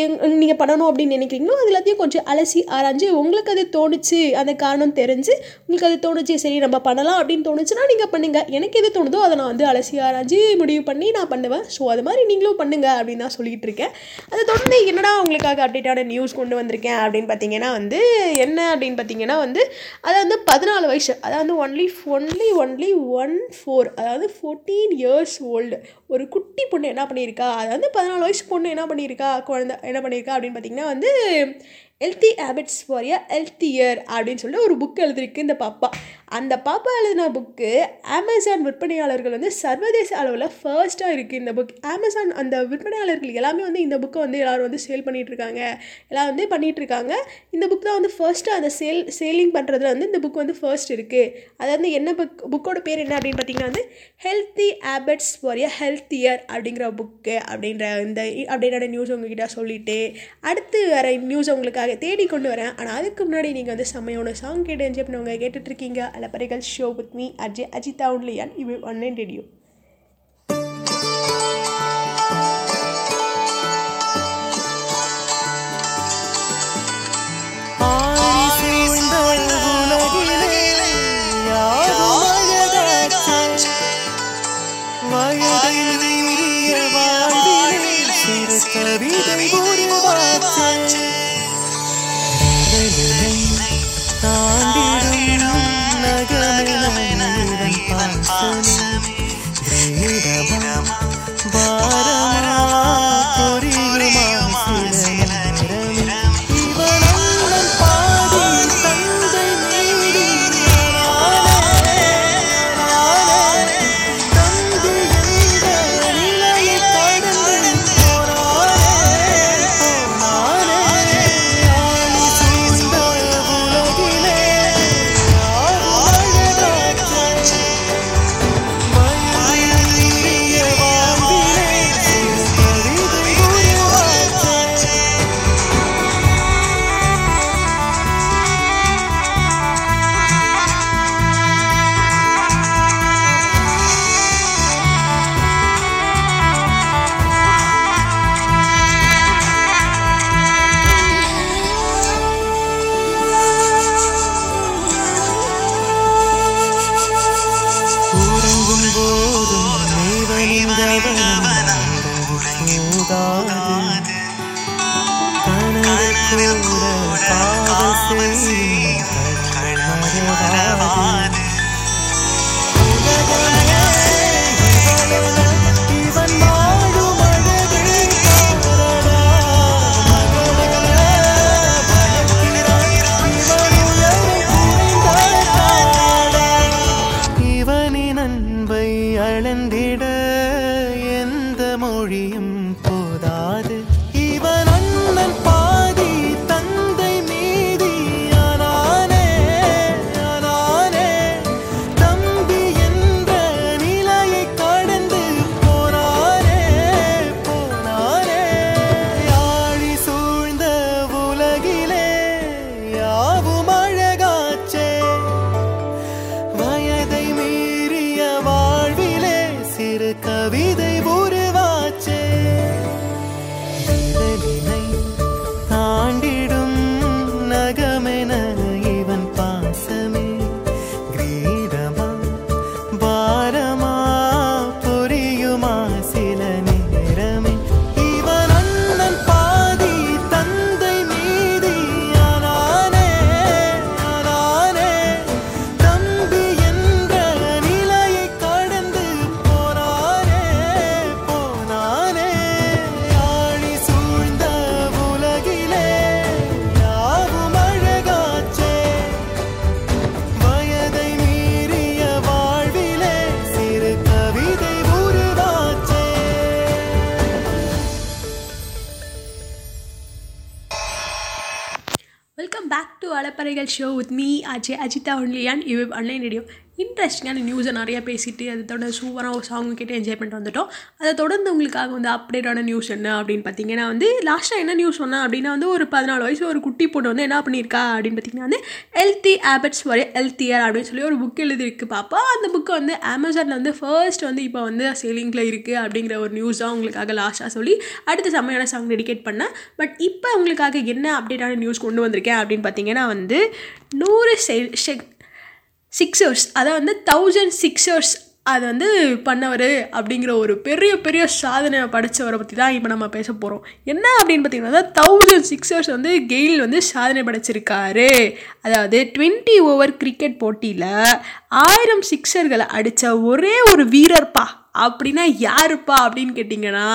எது நீங்கள் பண்ணணும் அப்படின்னு நினைக்கிறீங்களோ அது எல்லாத்தையும் கொஞ்சம் அலசி ஆராய்ஞ்சு உங்களுக்கு அது தோணுச்சு அந்த காரணம் தெரிஞ்சு உங்களுக்கு அது தோணுச்சு சரி நம்ம பண்ணலாம் அப்படின்னு தோணுச்சுன்னா நீங்கள் பண்ணுங்கள் எனக்கு எது தோணுதோ அதை நான் வந்து அலசி ஆராய்ஞ்சு முடிவு பண்ணி நான் பண்ணுவேன். ஸோ அது மாதிரி நீங்களும் பண்ணுங்கள் அப்படின்னு தான் சொல்லிகிட்டு இருக்கேன். அதை தொடர்ந்து என்னடா உங்களுக்காக அப்டேட்டான நியூஸ் கொண்டு வந்திருக்கேன் அப்படின்னு பார்த்தீங்கன்னா வந்து என்ன அப்படின்னு பார்த்தீங்கன்னா வந்து அது வந்து பதினாலு வயசு அதாவது only only only one four அதாவது ஃபோர்டீன் இயர்ஸ் ஓல்டு ஒரு குட்டி பொண்ணு என்ன பண்ணியிருக்கா? அதாவது பதினாலு வயசு பொண்ணு என்ன பண்ணியிருக்கா? குழந்த என்ன பண்ணியிருக்கா? அப்படின்னு பார்த்தீங்கன்னா வந்து healthy habits for a healthier அப்படின்னு சொல்லிட்டு ஒரு புக் எழுதிருக்கு இந்த பாப்பா. அந்த பாப்பா எழுதின புக்கு அமேசான் விற்பனையாளர்கள் வந்து சர்வதேச அளவில் ஃபர்ஸ்ட்டாக இருக்குது இந்த புக் அமேசான் அந்த விற்பனையாளர்கள் எல்லாமே வந்து இந்த புக்கை வந்து எல்லோரும் வந்து சேல் பண்ணிகிட்ருக்காங்க எல்லாம் வந்து பண்ணிகிட்ருக்காங்க இந்த புக் தான் வந்து ஃபர்ஸ்ட்டு அந்த சேல் சேலிங் பண்ணுறதுல வந்து இந்த புக் வந்து ஃபர்ஸ்ட் இருக்குது அது வந்து என்ன புக் புக்கோட பேர் என்ன அப்படின்னு பார்த்தீங்கன்னா வந்து healthy habits for a healthier அப்படிங்கிற புக்கு அப்படின்ற இந்த அப்படின்ற நியூஸ் உங்ககிட்ட சொல்லிட்டு அடுத்து வர நியூஸ் உங்களுக்காக தேடி கொண்டு வரேன். ஆனால் அதுக்கு முன்னாடி நீங்கள் வந்து செம்மையான சாங் கேட்டு என்ஜாய் பண்ணவங்க. கேட்டுட்ருக்கீங்க அலப்பறைகள் show with me Ajay Ajitha only and you online radio Ajay Ajitha only and you online radio இன்ட்ரெஸ்டிங்கான நியூஸை நிறையா பேசிட்டு அதை தொடர்ந்து சூப்பராக ஒரு சாங் கேட்டு என்ஜாய் பண்ணிட்டு வந்துட்டோம். அதை தொடர்ந்து உங்களுக்காக வந்து அப்டேட்டான நியூஸ் என்ன அப்படின்னு பார்த்தீங்கன்னா வந்து லாஸ்ட்டாக என்ன நியூஸ் சொன்னேன் அப்படின்னா வந்து ஒரு பதினாலு வயசு ஒரு குட்டி பொண்ணு வந்து என்ன பண்ணியிருக்கா அப்படின்னு பார்த்தீங்கன்னா வந்து ஹெல்த்தி ஹேபிட்ஸ் ஃபார் ஹெல்த்தியர் அப்படின்னு சொல்லி ஒரு புக் எழுதியிருக்கு. பாப்பா அந்த புக்கை வந்து அமேசானில் வந்து ஃபர்ஸ்ட் வந்து இப்போ வந்து சேலிங்கில் இருக்குது அப்படிங்கிற ஒரு நியூஸ் தான் உங்களுக்காக லாஸ்ட்டாக சொல்லி அடுத்த செம்மையான சாங் டெடிகேட் பண்ணேன். பட் இப்போ உங்களுக்காக என்ன அப்டேட்டான நியூஸ் கொண்டு வந்திருக்கேன் அப்படின்னு பார்த்தீங்கன்னா வந்து நூறு செ சிக்ஸர்ஸ் அதை வந்து தௌசண்ட் சிக்ஸர்ஸ் அது வந்து பண்ணவர் அப்படிங்கிற ஒரு பெரிய பெரிய சாதனை படைச்சவரை பற்றி தான் இப்போ நம்ம பேச போகிறோம் என்ன அப்படின்னு பார்த்தீங்கன்னா தௌசண்ட் சிக்ஸர்ஸ் வந்து கெயில் வந்து சாதனை படைச்சிருக்காரு. அதாவது டுவெண்ட்டி ஓவர் கிரிக்கெட் போட்டியில் ஆயிரம் சிக்ஸர்களை அடித்த ஒரே ஒரு வீரர்ப்பா அப்படின்னா யாருப்பா அப்படின்னு கேட்டிங்கன்னா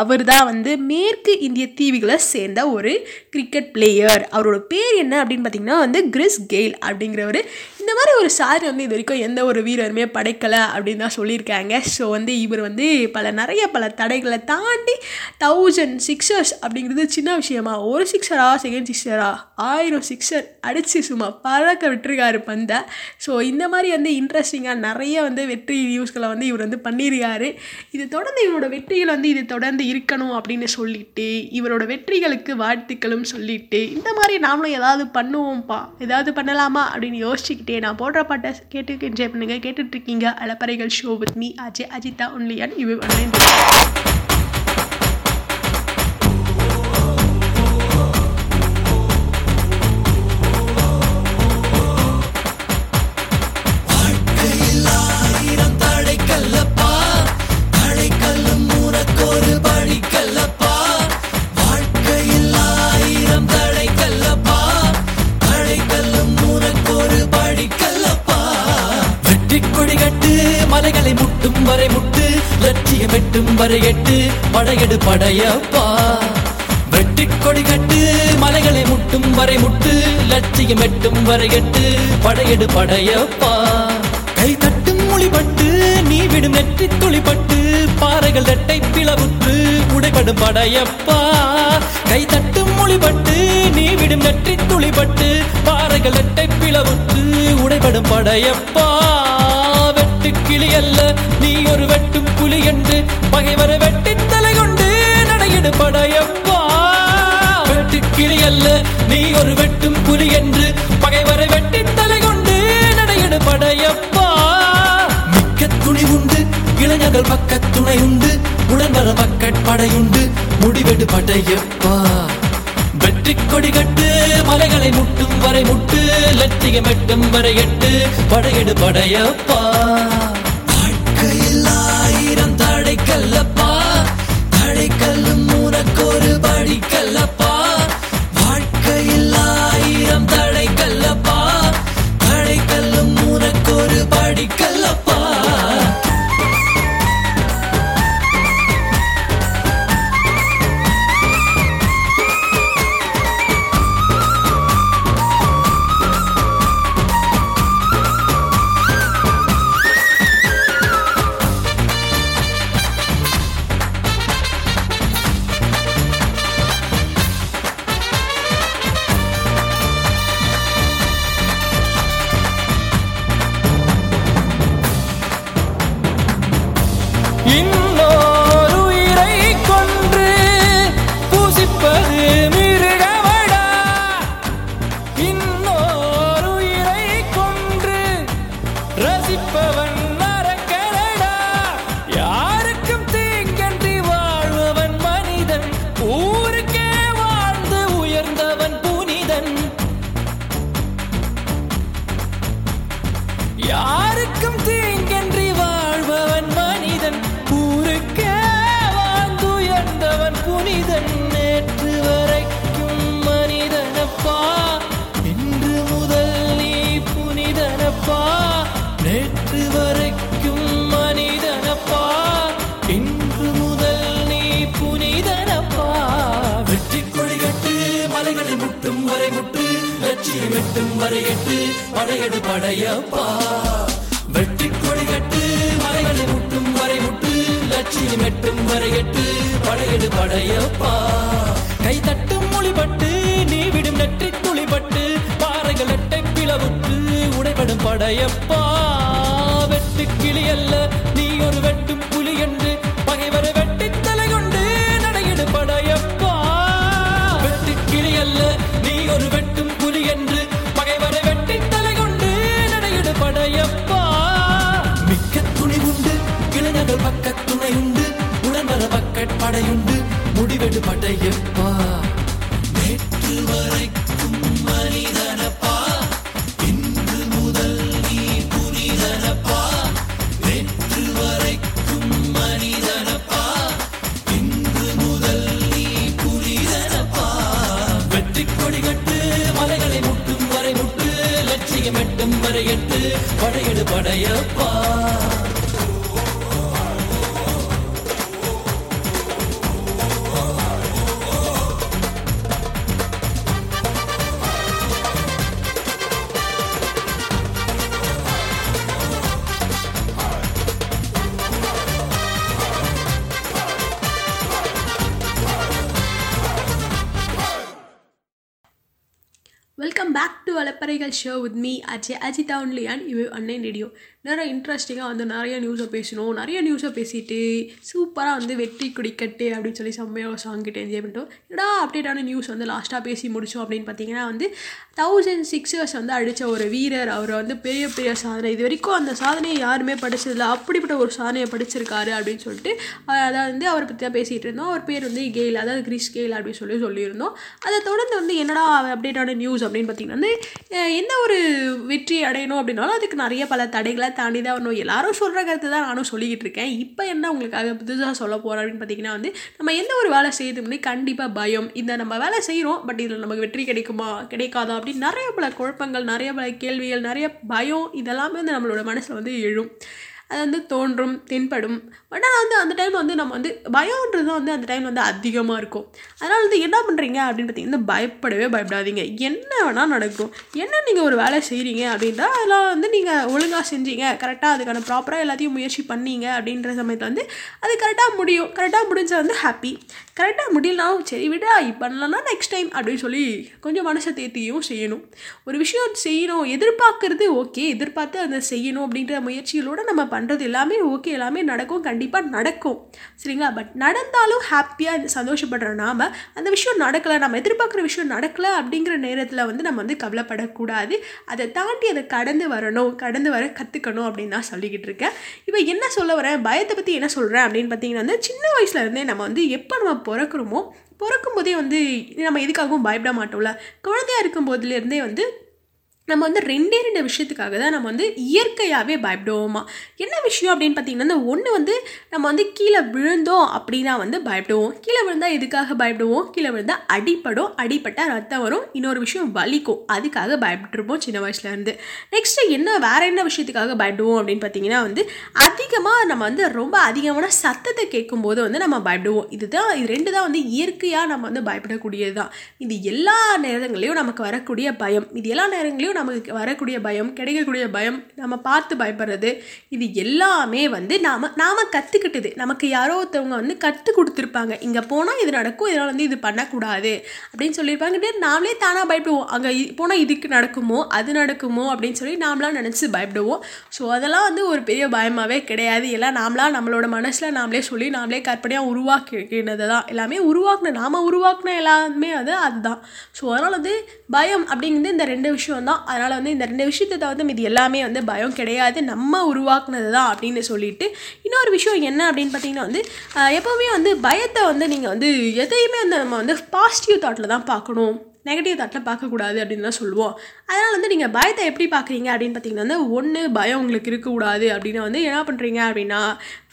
அவர் தான் வந்து மேற்கு இந்திய தீவுகளை சேர்ந்த ஒரு கிரிக்கெட் பிளேயர் அவரோட பேர் என்ன அப்படின்னு பார்த்தீங்கன்னா வந்து கிறிஸ் கெயில் அப்படிங்கிறவர். இந்த மாதிரி ஒரு சாரி வந்து இது வரைக்கும் எந்த ஒரு வீரருமே படைக்கலை அப்படின்னு தான் சொல்லியிருக்காங்க. ஸோ வந்து இவர் வந்து பல நிறைய பல தடைகளை தாண்டி தௌசண்ட் சிக்ஸர்ஸ் அப்படிங்கிறது சின்ன விஷயமா ஒரு சிக்ஸரா செகண்ட் சிக்ஸரா ஆயிரம் சிக்ஸர் அடித்து சும்மா பறக்க விட்டுருக்காரு பந்தை. ஸோ இந்த மாதிரி வந்து இன்ட்ரெஸ்டிங்காக நிறைய வந்து வெற்றி நியூஸ்களை வந்து இவர் வந்து பண்ணியிருக்காரு. இது தொடர்ந்து இவரோட வெற்றிகள் வந்து இது தொடர்ந்து இருக்கணும் அப்படின்னு சொல்லிட்டு இவரோட வெற்றிகளுக்கு வாழ்த்துக்களும் சொல்லிட்டு இந்த மாதிரி நாமளும் ஏதாவது பண்ணுவோம்ப்பா ஏதாவது பண்ணலாமா அப்படின்னு யோசிச்சுக்கிட்டே நான் போடுற பாட்டை கேட்டு என்ஜாய் பண்ணுங்கள் கேட்டுட்டு இருக்கீங்க அலப்பறைகள் show with me Ajay Ajitha only and and you online வெட்டும் வரை எட்டு படையெடு படையப்பா. வெட்டி கொடி கட்டு மலைகளை முட்டும் வரை முட்டு லட்சியம் எட்டும் வரை எட்டு படையெடு படையப்பா. கை தட்டும் மொழிபட்டு நீ விடும் நெற்றி துளிப்பட்டு பாறைகள் ரெட்டை பிளவுற்று உடைபடும் படையப்பா. கை தட்டும் மொழிபட்டு நீ விடும் நெற்றி துளிப்பட்டு பாறைகள் ரெட்டை பிளவுற்று உடைபடும் படையப்பா. புலி அல்ல நீ ஒரு வெட்டும் புலி என்று பகைவரை வெட்டி தலை கொண்டு நடையிடு படையப்பா வெட்டு கிளி அல்ல நீ ஒரு வெட்டும் புலி என்று பகைவரை வெட்டி தலை கொண்டு நடையிடு படையப்பா மிக்க துணி உண்டு இளைஞர்கள் பக்க துணை உண்டு உடன் வர மக்கட்படையுண்டு முடிவெடு படையப்பா வெற்றி கொடி கட்டு மலைகளை முட்டும் வரை முட்டு லட்சியம் எட்டும் வரை எட்டு படையெடு படையப்பா படிக்கல்லும் உனக்கு ஒரு படிக்கல்லப்பா லட்சியம் வரையட்டு படையடு எட்டு படையெடு படையப்பா. வெற்றி கொடிகட்டு மலைகளை முட்டும் வரை முட்டு லட்சியம் எட்டும் வரையட்டு படையடு படையப்பா. கை தட்டும் மொழிபட்டு நீ விடும் நெற்றி துளிபட்டு பாறைகள் எட்டை பிளவுற்று உடைபடும் படையப்பா. வெட்டு கிளி அல்ல நீ ஒரு வெட்டும் ஆடையுண்டு முடிவெடுப்பட்ட எப்பா அலப்பறைகள் show with me Ajay Ajitha only and you அன்னைன் radio நிறைய இன்ட்ரெஸ்டிங்காக வந்து நிறைய நியூஸை பேசணும் நிறைய நியூஸை பேசிட்டு சூப்பராக வந்து வெற்றி குடிக்கட்டு அப்படின்னு சொல்லி செம்மையாக சாங் கிட்டே என்ஜாய் பண்ணிட்டோம். என்னடா அப்டேட்டான நியூஸ் வந்து லாஸ்ட்டாக பேசி முடிச்சோம் அப்படின்னு பார்த்தீங்கன்னா வந்து தௌசண்ட் சிக்ஸர்ஸ் வந்து அடித்த ஒரு வீரர். அவர் வந்து பெரிய பெரிய சாதனை. இது வரைக்கும் அந்த சாதனையை யாருமே படிச்சதில்ல. அப்படிப்பட்ட ஒரு சாதனையை படிச்சிருக்காரு அப்படின்னு சொல்லிட்டு அஹ் அதாவது வந்து அவரை பற்றி தான் பேசிகிட்டு இருந்தோம். அவர் பேர் வந்து கெயில் அதாவது கிறிஸ் கெயில் அப்படின்னு சொல்லி சொல்லியிருந்தோம். அதை தொடர்ந்து வந்து என்னடா அப்டேட்டான நியூஸ் அப்படின்னு பார்த்தீங்கன்னா வந்து எந்த ஒரு வெற்றி அடையணும் அப்படின்னாலும் அதுக்கு நிறைய பல தடைகளை தாண்டி தான் வரணும். எல்லாரும் சொல்கிற கருத்து தான் நானும் சொல்லிக்கிட்டு இருக்கேன். இப்போ என்ன உங்களுக்காக புதுசாக சொல்ல போகிறேன் அப்படின்னு பார்த்தீங்கன்னா வந்து நம்ம எந்த ஒரு வேலை செய்யறதுக்கு கண்டிப்பாக பயம். இந்த நம்ம வேலை செய்கிறோம் பட் இதில் நமக்கு வெற்றி கிடைக்குமா கிடைக்காதா அப்படின்னு நிறைய பல குழப்பங்கள் நிறைய பல கேள்விகள் நிறைய பயம் இதெல்லாமே வந்து நம்மளோட மனசில் வந்து எழும். அது வந்து தோன்றும் தென்படும். பட் ஆனால் வந்து அந்த டைம் வந்து நம்ம வந்து பயம்ன்றது தான் வந்து அந்த டைம் வந்து அதிகமாக இருக்கும். அதனால் வந்து என்ன பண்ணுறீங்க அப்படின்னு பார்த்தீங்கன்னா பயப்படவே பயப்படாதீங்க. என்ன வேணால் நடக்கும். என்ன நீங்கள் ஒரு வேலை செய்கிறீங்க அப்படின்றா அதெல்லாம் வந்து நீங்கள் ஒழுங்காக செஞ்சீங்க. கரெக்டாக அதுக்கான ப்ராப்பராக எல்லாத்தையும் முயற்சி பண்ணீங்க அப்படின்ற சமயத்தில் வந்து அது கரெக்டாக முடியும். கரெக்டாக முடிஞ்சால் வந்து ஹாப்பி கரெக்டாக முடியலனாலும் சரி விடா இப்போ பண்ணலன்னா நெக்ஸ்ட் டைம் அப்படின்னு சொல்லி கொஞ்சம் மனசை தேர்த்தியும் செய்யணும். ஒரு விஷயம் செய்யணும் எதிர்பார்க்கறது ஓகே எதிர்பார்த்து அதை செய்யணும் அப்படின்ற முயற்சிகளோடு நம்ம பண்ணுறது எல்லாமே ஓகே எல்லாமே நடக்கும் கண்டிப்பாக நடக்கும். சரிங்களா? பட் நடந்தாலும் ஹாப்பியாக சந்தோஷப்படுற நாம் அந்த விஷயம் நடக்கலை நம்ம எதிர்பார்க்குற விஷயம் நடக்கலை அப்படிங்கிற நேரத்தில் வந்து நம்ம வந்து கவலைப்படக்கூடாது. அதை தாண்டி அதை கடந்து வரணும் கடந்து வர கற்றுக்கணும் அப்படின்னு நான் சொல்லிக்கிட்டு இருக்கேன். இப்போ என்ன சொல்ல வரேன்? பயத்தை பற்றி என்ன சொல்கிறேன் அப்படின்னு பார்த்தீங்கன்னா வந்து சின்ன வயசுல இருந்தே நம்ம வந்து எப்போ நம்ம பிறக்கிறோமோ பிறக்கும் போதே வந்து நம்ம எதுக்காகவும் பயப்பட மாட்டோம்ல. குழந்தையா இருக்கும் போதுலேருந்தே வந்து நம்ம வந்து ரெண்டே ரெண்டு விஷயத்துக்காக தான் நம்ம வந்து இயற்கையாகவே பயப்படுவோமா? என்ன விஷயம் அப்படின்னு பார்த்தீங்கன்னா ஒன்று வந்து நம்ம வந்து கீழே விழுந்தோம் அப்படின்னா வந்து பயப்படுவோம். கீழே விழுந்தால் எதுக்காக பயப்படுவோம்? கீழே விழுந்தால் அடிப்படும். அடிப்பட்டால் ரத்தம் வரும். இன்னொரு விஷயம் வலிக்கும். அதுக்காக பயப்பட்டுருப்போம் சின்ன வயசுலேருந்து நெக்ஸ்ட்டு என்ன வேற என்ன விஷயத்துக்காக பயப்படுவோம் அப்படின்னு பார்த்தீங்கன்னா வந்து அதிகமாக நம்ம வந்து ரொம்ப அதிகமான சத்தத்தை கேட்கும்போது வந்து நம்ம பயப்படுவோம். இதுதான் இது ரெண்டு தான் வந்து இயற்கையாக நம்ம வந்து பயப்படக்கூடியது தான் இது எல்லா நேரங்களையும் நமக்கு வரக்கூடிய பயம். இது எல்லா நேரங்களையும் வரைக்கும் நமக்கு வரக்கூடிய பயம் கிடைக்கக்கூடிய பயம் நம்ம பார்த்து பயப்படுறது இது எல்லாமே வந்து நாம் நாம் கற்றுக்கிட்டது நமக்கு யாரோ ஒருத்தவங்க வந்து கற்றுக் கொடுத்துருப்பாங்க. இங்கே போனால் இது நடக்கும் இதனால் வந்து இது பண்ணக்கூடாது அப்படின்னு சொல்லியிருப்பாங்க. நாமளே தானாக பயப்படுவோம். அங்கே போனால் இதுக்கு நடக்குமோ அது நடக்குமோ அப்படின்னு சொல்லி நாமளாம் நினச்சி பயப்படுவோம். ஸோ அதெல்லாம் வந்து ஒரு பெரிய பயமாகவே கிடையாது. எல்லாம் நாமளாக நம்மளோட மனசில் நாமளே சொல்லி நாமளே கற்பனையாக உருவாக்கினது தான். எல்லாமே உருவாக்குன நாம் உருவாக்குன எல்லாமே அது அதுதான். ஸோ அதனால் வந்து பயம் அப்படிங்கிறது இந்த ரெண்டு விஷயம் தான் அதனால் வந்து இந்த ரெண்டு விஷயத்தை தவிர்த்து இது எல்லாமே வந்து பயம் கிடையாது. நம்ம உருவாக்குனது தான் அப்படின்னு சொல்லிட்டு. இன்னொரு விஷயம் என்ன அப்படின்னு பார்த்தீங்கன்னா வந்து எப்போவுமே வந்து பயத்தை வந்து நீங்கள் வந்து எதையுமே வந்து நம்ம வந்து பாசிட்டிவ் தாட்டில் தான் பார்க்கணும். நெகட்டிவ் தாட்டில் பார்க்கக்கூடாது அப்படின்னு தான் சொல்லுவோம். அதனால் வந்து நீங்கள் பயத்தை எப்படி பார்க்குறீங்க அப்படின்னு பார்த்தீங்கன்னா வந்து ஒன்று பயம் உங்களுக்கு இருக்கக்கூடாது அப்படின்னு வந்து என்ன பண்ணுறீங்க அப்படின்னா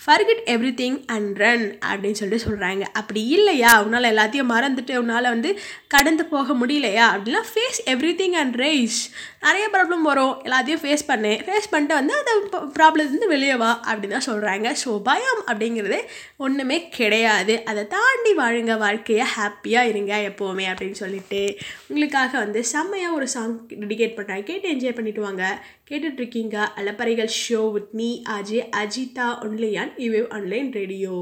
forget everything and run அப்படின்னு சொல்லிட்டு சொல்கிறாங்க அப்படி இல்லையா? உன்னால் எல்லாத்தையும் மறந்துட்டு உன்னால் வந்து கடந்து போக முடியலையா? அப்படின்னா face everything and rise நிறைய ப்ராப்ளம் வரும். எல்லாத்தையும் ஃபேஸ் பண்ணு. ஃபேஸ் பண்ணிட்டு வந்து அந்த ப்ராப்ளத்துலேருந்து வெளியே வா அப்படின்னு தான் சொல்கிறாங்க ஸோ பயம் அப்படிங்கிறது ஒன்றுமே கிடையாது. அதை தாண்டி வாழுங்க. வாழ்க்கையை ஹாப்பியாக இருங்க எப்போவுமே அப்படின்னு சொல்லிட்டு. உங்களுக்காக வந்து செம்மையாக ஒரு சாங் டெடிகேட் பண்ணுறாங்க கேட்டு என்ஜாய் பண்ணிட்டு வாங்க. கேட்டுட்ருக்கீங்க அலப்பறைகள் show with me Ajay Ajitha only you online radio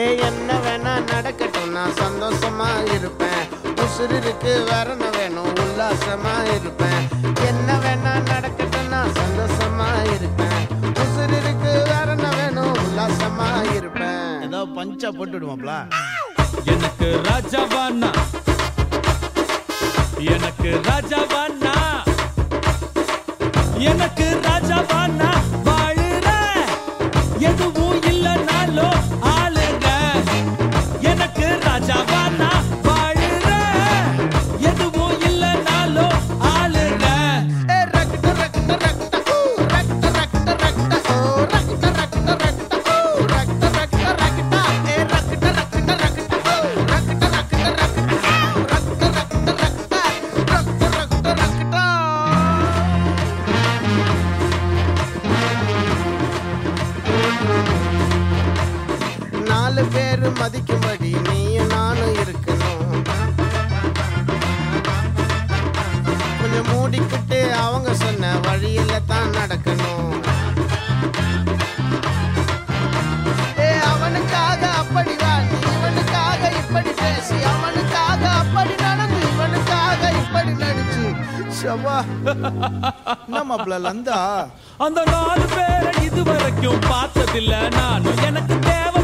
ஏ என்ன வேணா நடக்கட்டும் நான் சந்தோஷமா இருப்பேன். உசுருக்கு வரணும் வேணும் உல்லாசமா இருப்பேன். என்ன வேணா நடக்கட்டும் நான் சந்தோஷமா இருப்பேன். உசுருக்கு வரணும் வேணும் உல்லாசமா இருப்பேன். ஏதோ பஞ்சா போட்டு விடுவாப்ல எனக்கு ராஜாவானா எனக்கு ராஜாவானா எனக்கு ராஜாவானா வாழுற எதுவும் இல்லைனாலும் எனக்கு லந்தா. அந்த நாலு பேரை இதுவரைக்கும் பார்த்ததில்ல. நானும் எனக்கு தேவை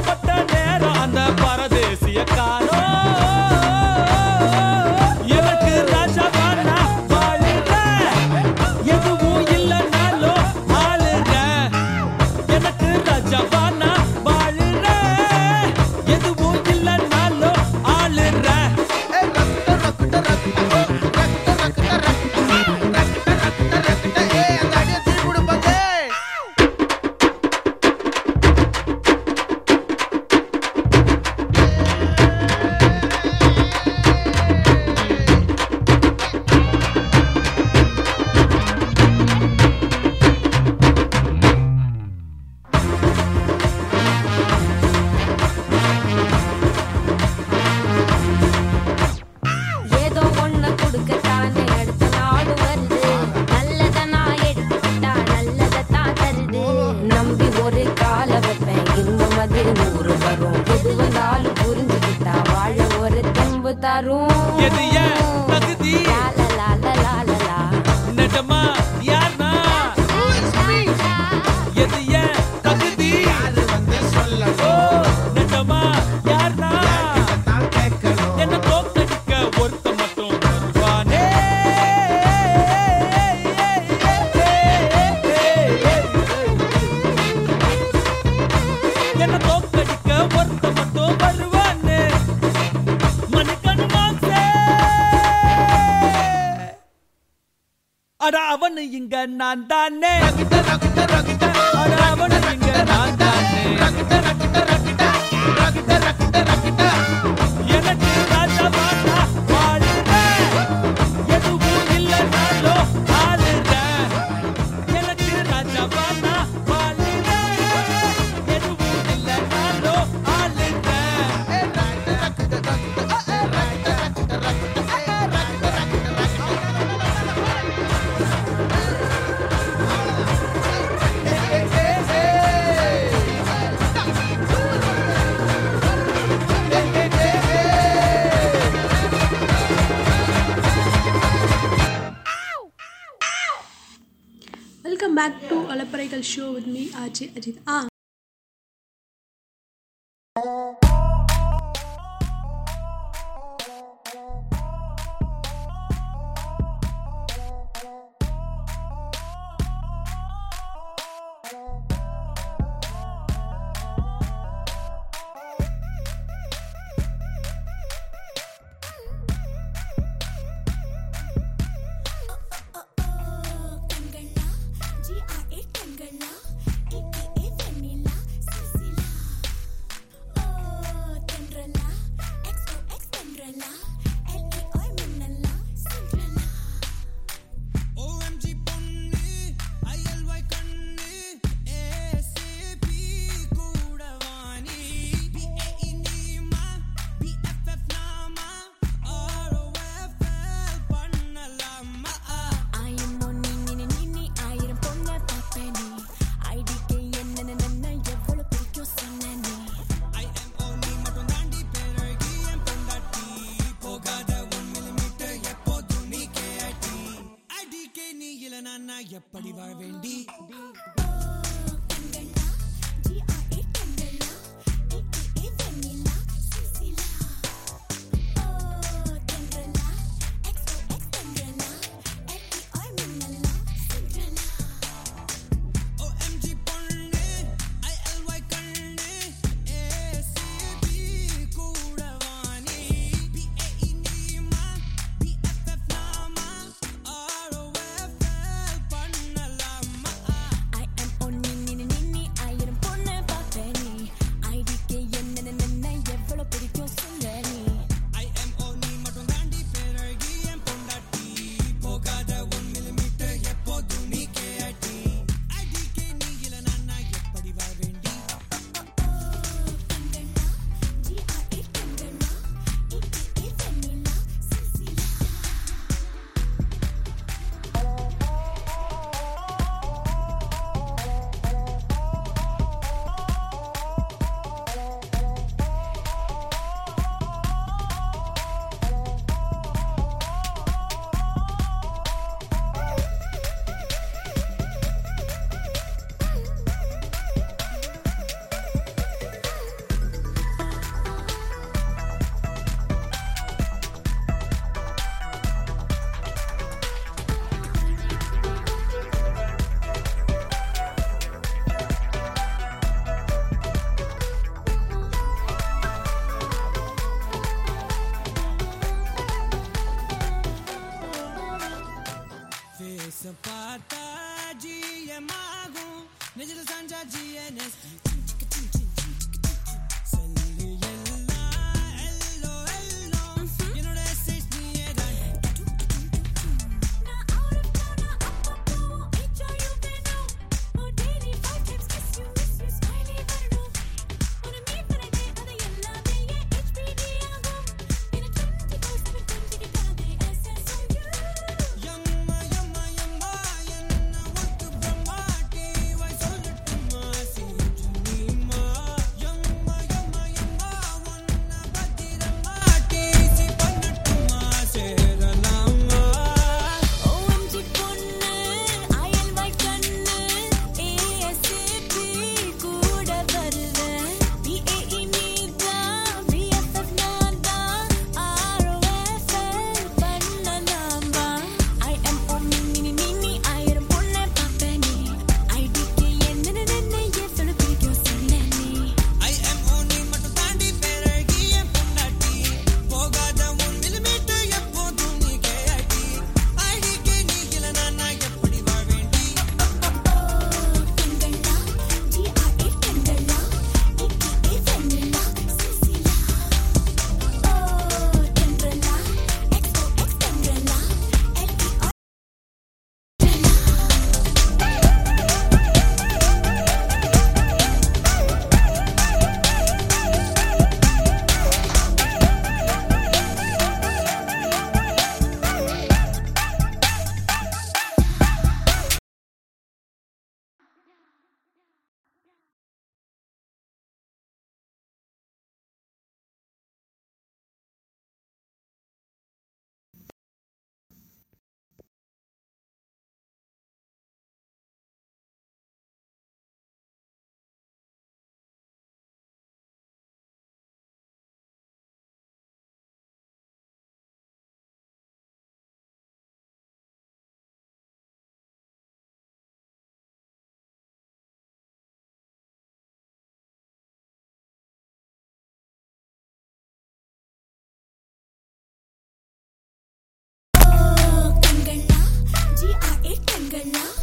Bella.